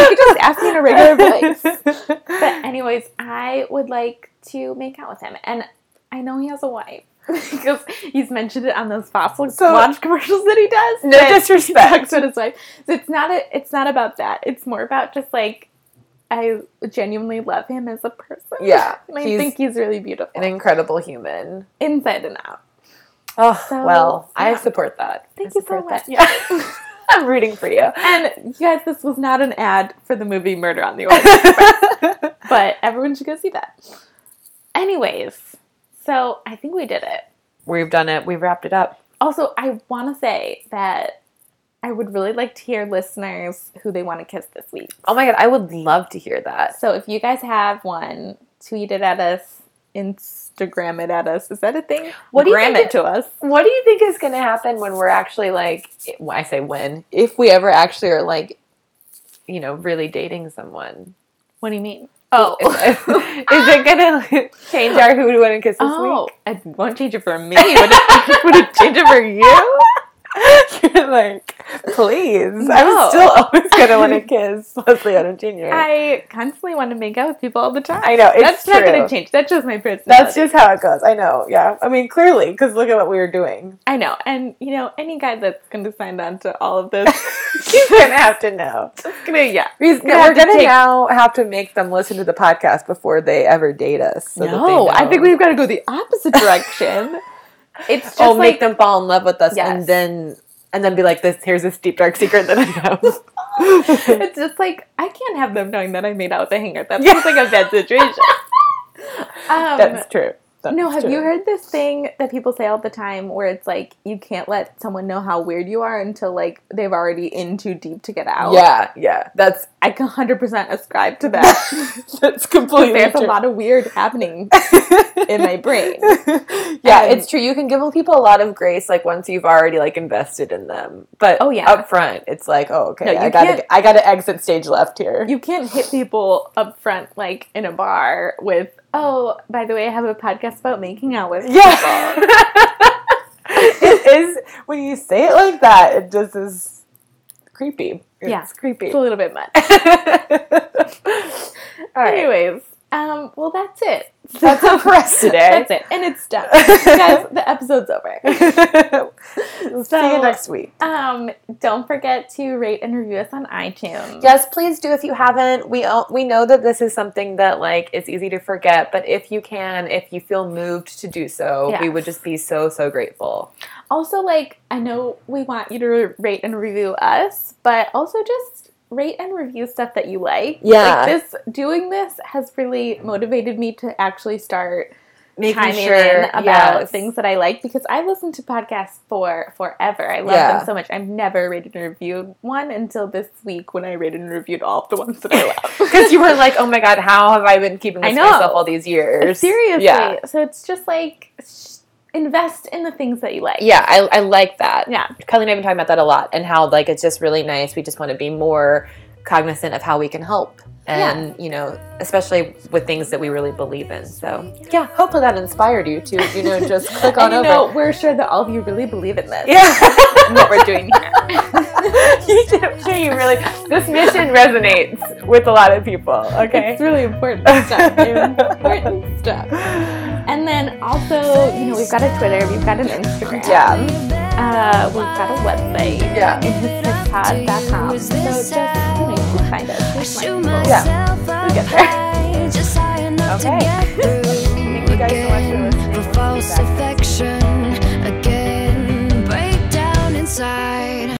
you could just ask me in a regular voice. But anyways, I would like to make out with him, and I know he has a wife because he's mentioned it on those fossil So- launch commercials that he does. No he disrespect. about his wife. So it's not a, It's not about that. It's more about just like I genuinely love him as a person. Yeah, I think he's really beautiful An incredible human. inside and out. Oh So, well, I support that. Thank I you so much. that. Yeah. I'm rooting for you. And you guys, this was not an ad for the movie Murder on the Orient Express. but everyone should go see that. Anyways, so I think we did it. We've done it. We've wrapped it up. Also, I want to say that I would really like to hear listeners who they want to kiss this week. Oh my god, I would love to hear that. So if you guys have one, tweet it at us, Instagram it at us. Is that a thing? What do you Gram think it to us? What do you think is going to happen when we're actually like? I say when, if we ever actually are like, you know, really dating someone. What do you mean? Oh, Is, it gonna change our who to kiss this oh, week? it won't change it for me. Would it, would it change it for you? You're like, please. No. I'm still always gonna want to kiss Leslie Odom Jr. I constantly want to make out with people all the time. I know, it's That's not gonna change. That's just my personality. That's just how it goes. I know. Yeah. I mean, clearly, because look at what we were doing. I know. And, you know, any guy that's going to sign on to all of this, He's gonna have to know. gonna, yeah. We're, gonna to gonna take- now have to make them listen to the podcast before they ever date us. so no, I think we've got to go the opposite direction. It's just oh, like, make them fall in love with us, Yes. and then and then be like, "This here's this deep dark secret that I have." it's just like, I can't have them knowing that I made out with a hanger. That Yeah. like a bad situation. um, That's true. That's no, have true. you heard this thing that people say all the time where it's like you can't let someone know how weird you are until like they've already in too deep to get out? Yeah, yeah. That's I can 100% ascribe to that. that's completely There's a lot of weird happening in my brain. yeah, And- it's true. You can give people a lot of grace, like once you've already like invested in them. But Oh, yeah. up front, it's like, oh, okay, No, you I gotta, I gotta exit stage left here. You can't hit people up front like in a bar with, oh, by the way, I have a podcast about making out with yeah, it is when you say it like that. It just is creepy. It's Yeah. creepy. It's a little bit much. All right, Anyways, um, well, that's it. that's it for us today. That's it. And it's done. Guys, the episode's over. We'll see you next week. Um, don't forget to rate and review us on iTunes. Yes, please do if you haven't. We we know that this is something that like is easy to forget, but if you can, if you feel moved to do so, we would just be so so grateful. Also, like, I know we want you to rate and review us, but also just rate and review stuff that you like. Yeah. Like this doing this has really motivated me to actually start Making chiming sure in about yes. things that I like because I listen to podcasts for forever. I love Yeah. them so much. I've never rated and reviewed one until this week when I rated and reviewed all the ones that I love. Because you were like, oh my god, how have I been keeping this I know. myself all these years? Seriously. Yeah. So it's just like sh- invest in the things that you like. Yeah, I, I like that. Yeah. Kelly and I have been talking about that a lot and how like it's just really nice. We just want to be more cognizant of how we can help. And, you know, especially with things that we really believe in. So yeah, hopefully that inspired you to, you know, just click on And you over. know, we're sure that all of you really believe in this. yeah. and what we're doing here. you I'm sure you really this mission resonates with a lot of people. Okay. It's really important stuff. important stuff. And then also, you know, we've got a Twitter, we've got an Instagram. Yeah. Uh, we've got a website. Yeah. Inhispod.com. So just, you know, you can find us. Yeah. We'll get there. Okay. Thank you guys so much for listening. We'll see you back.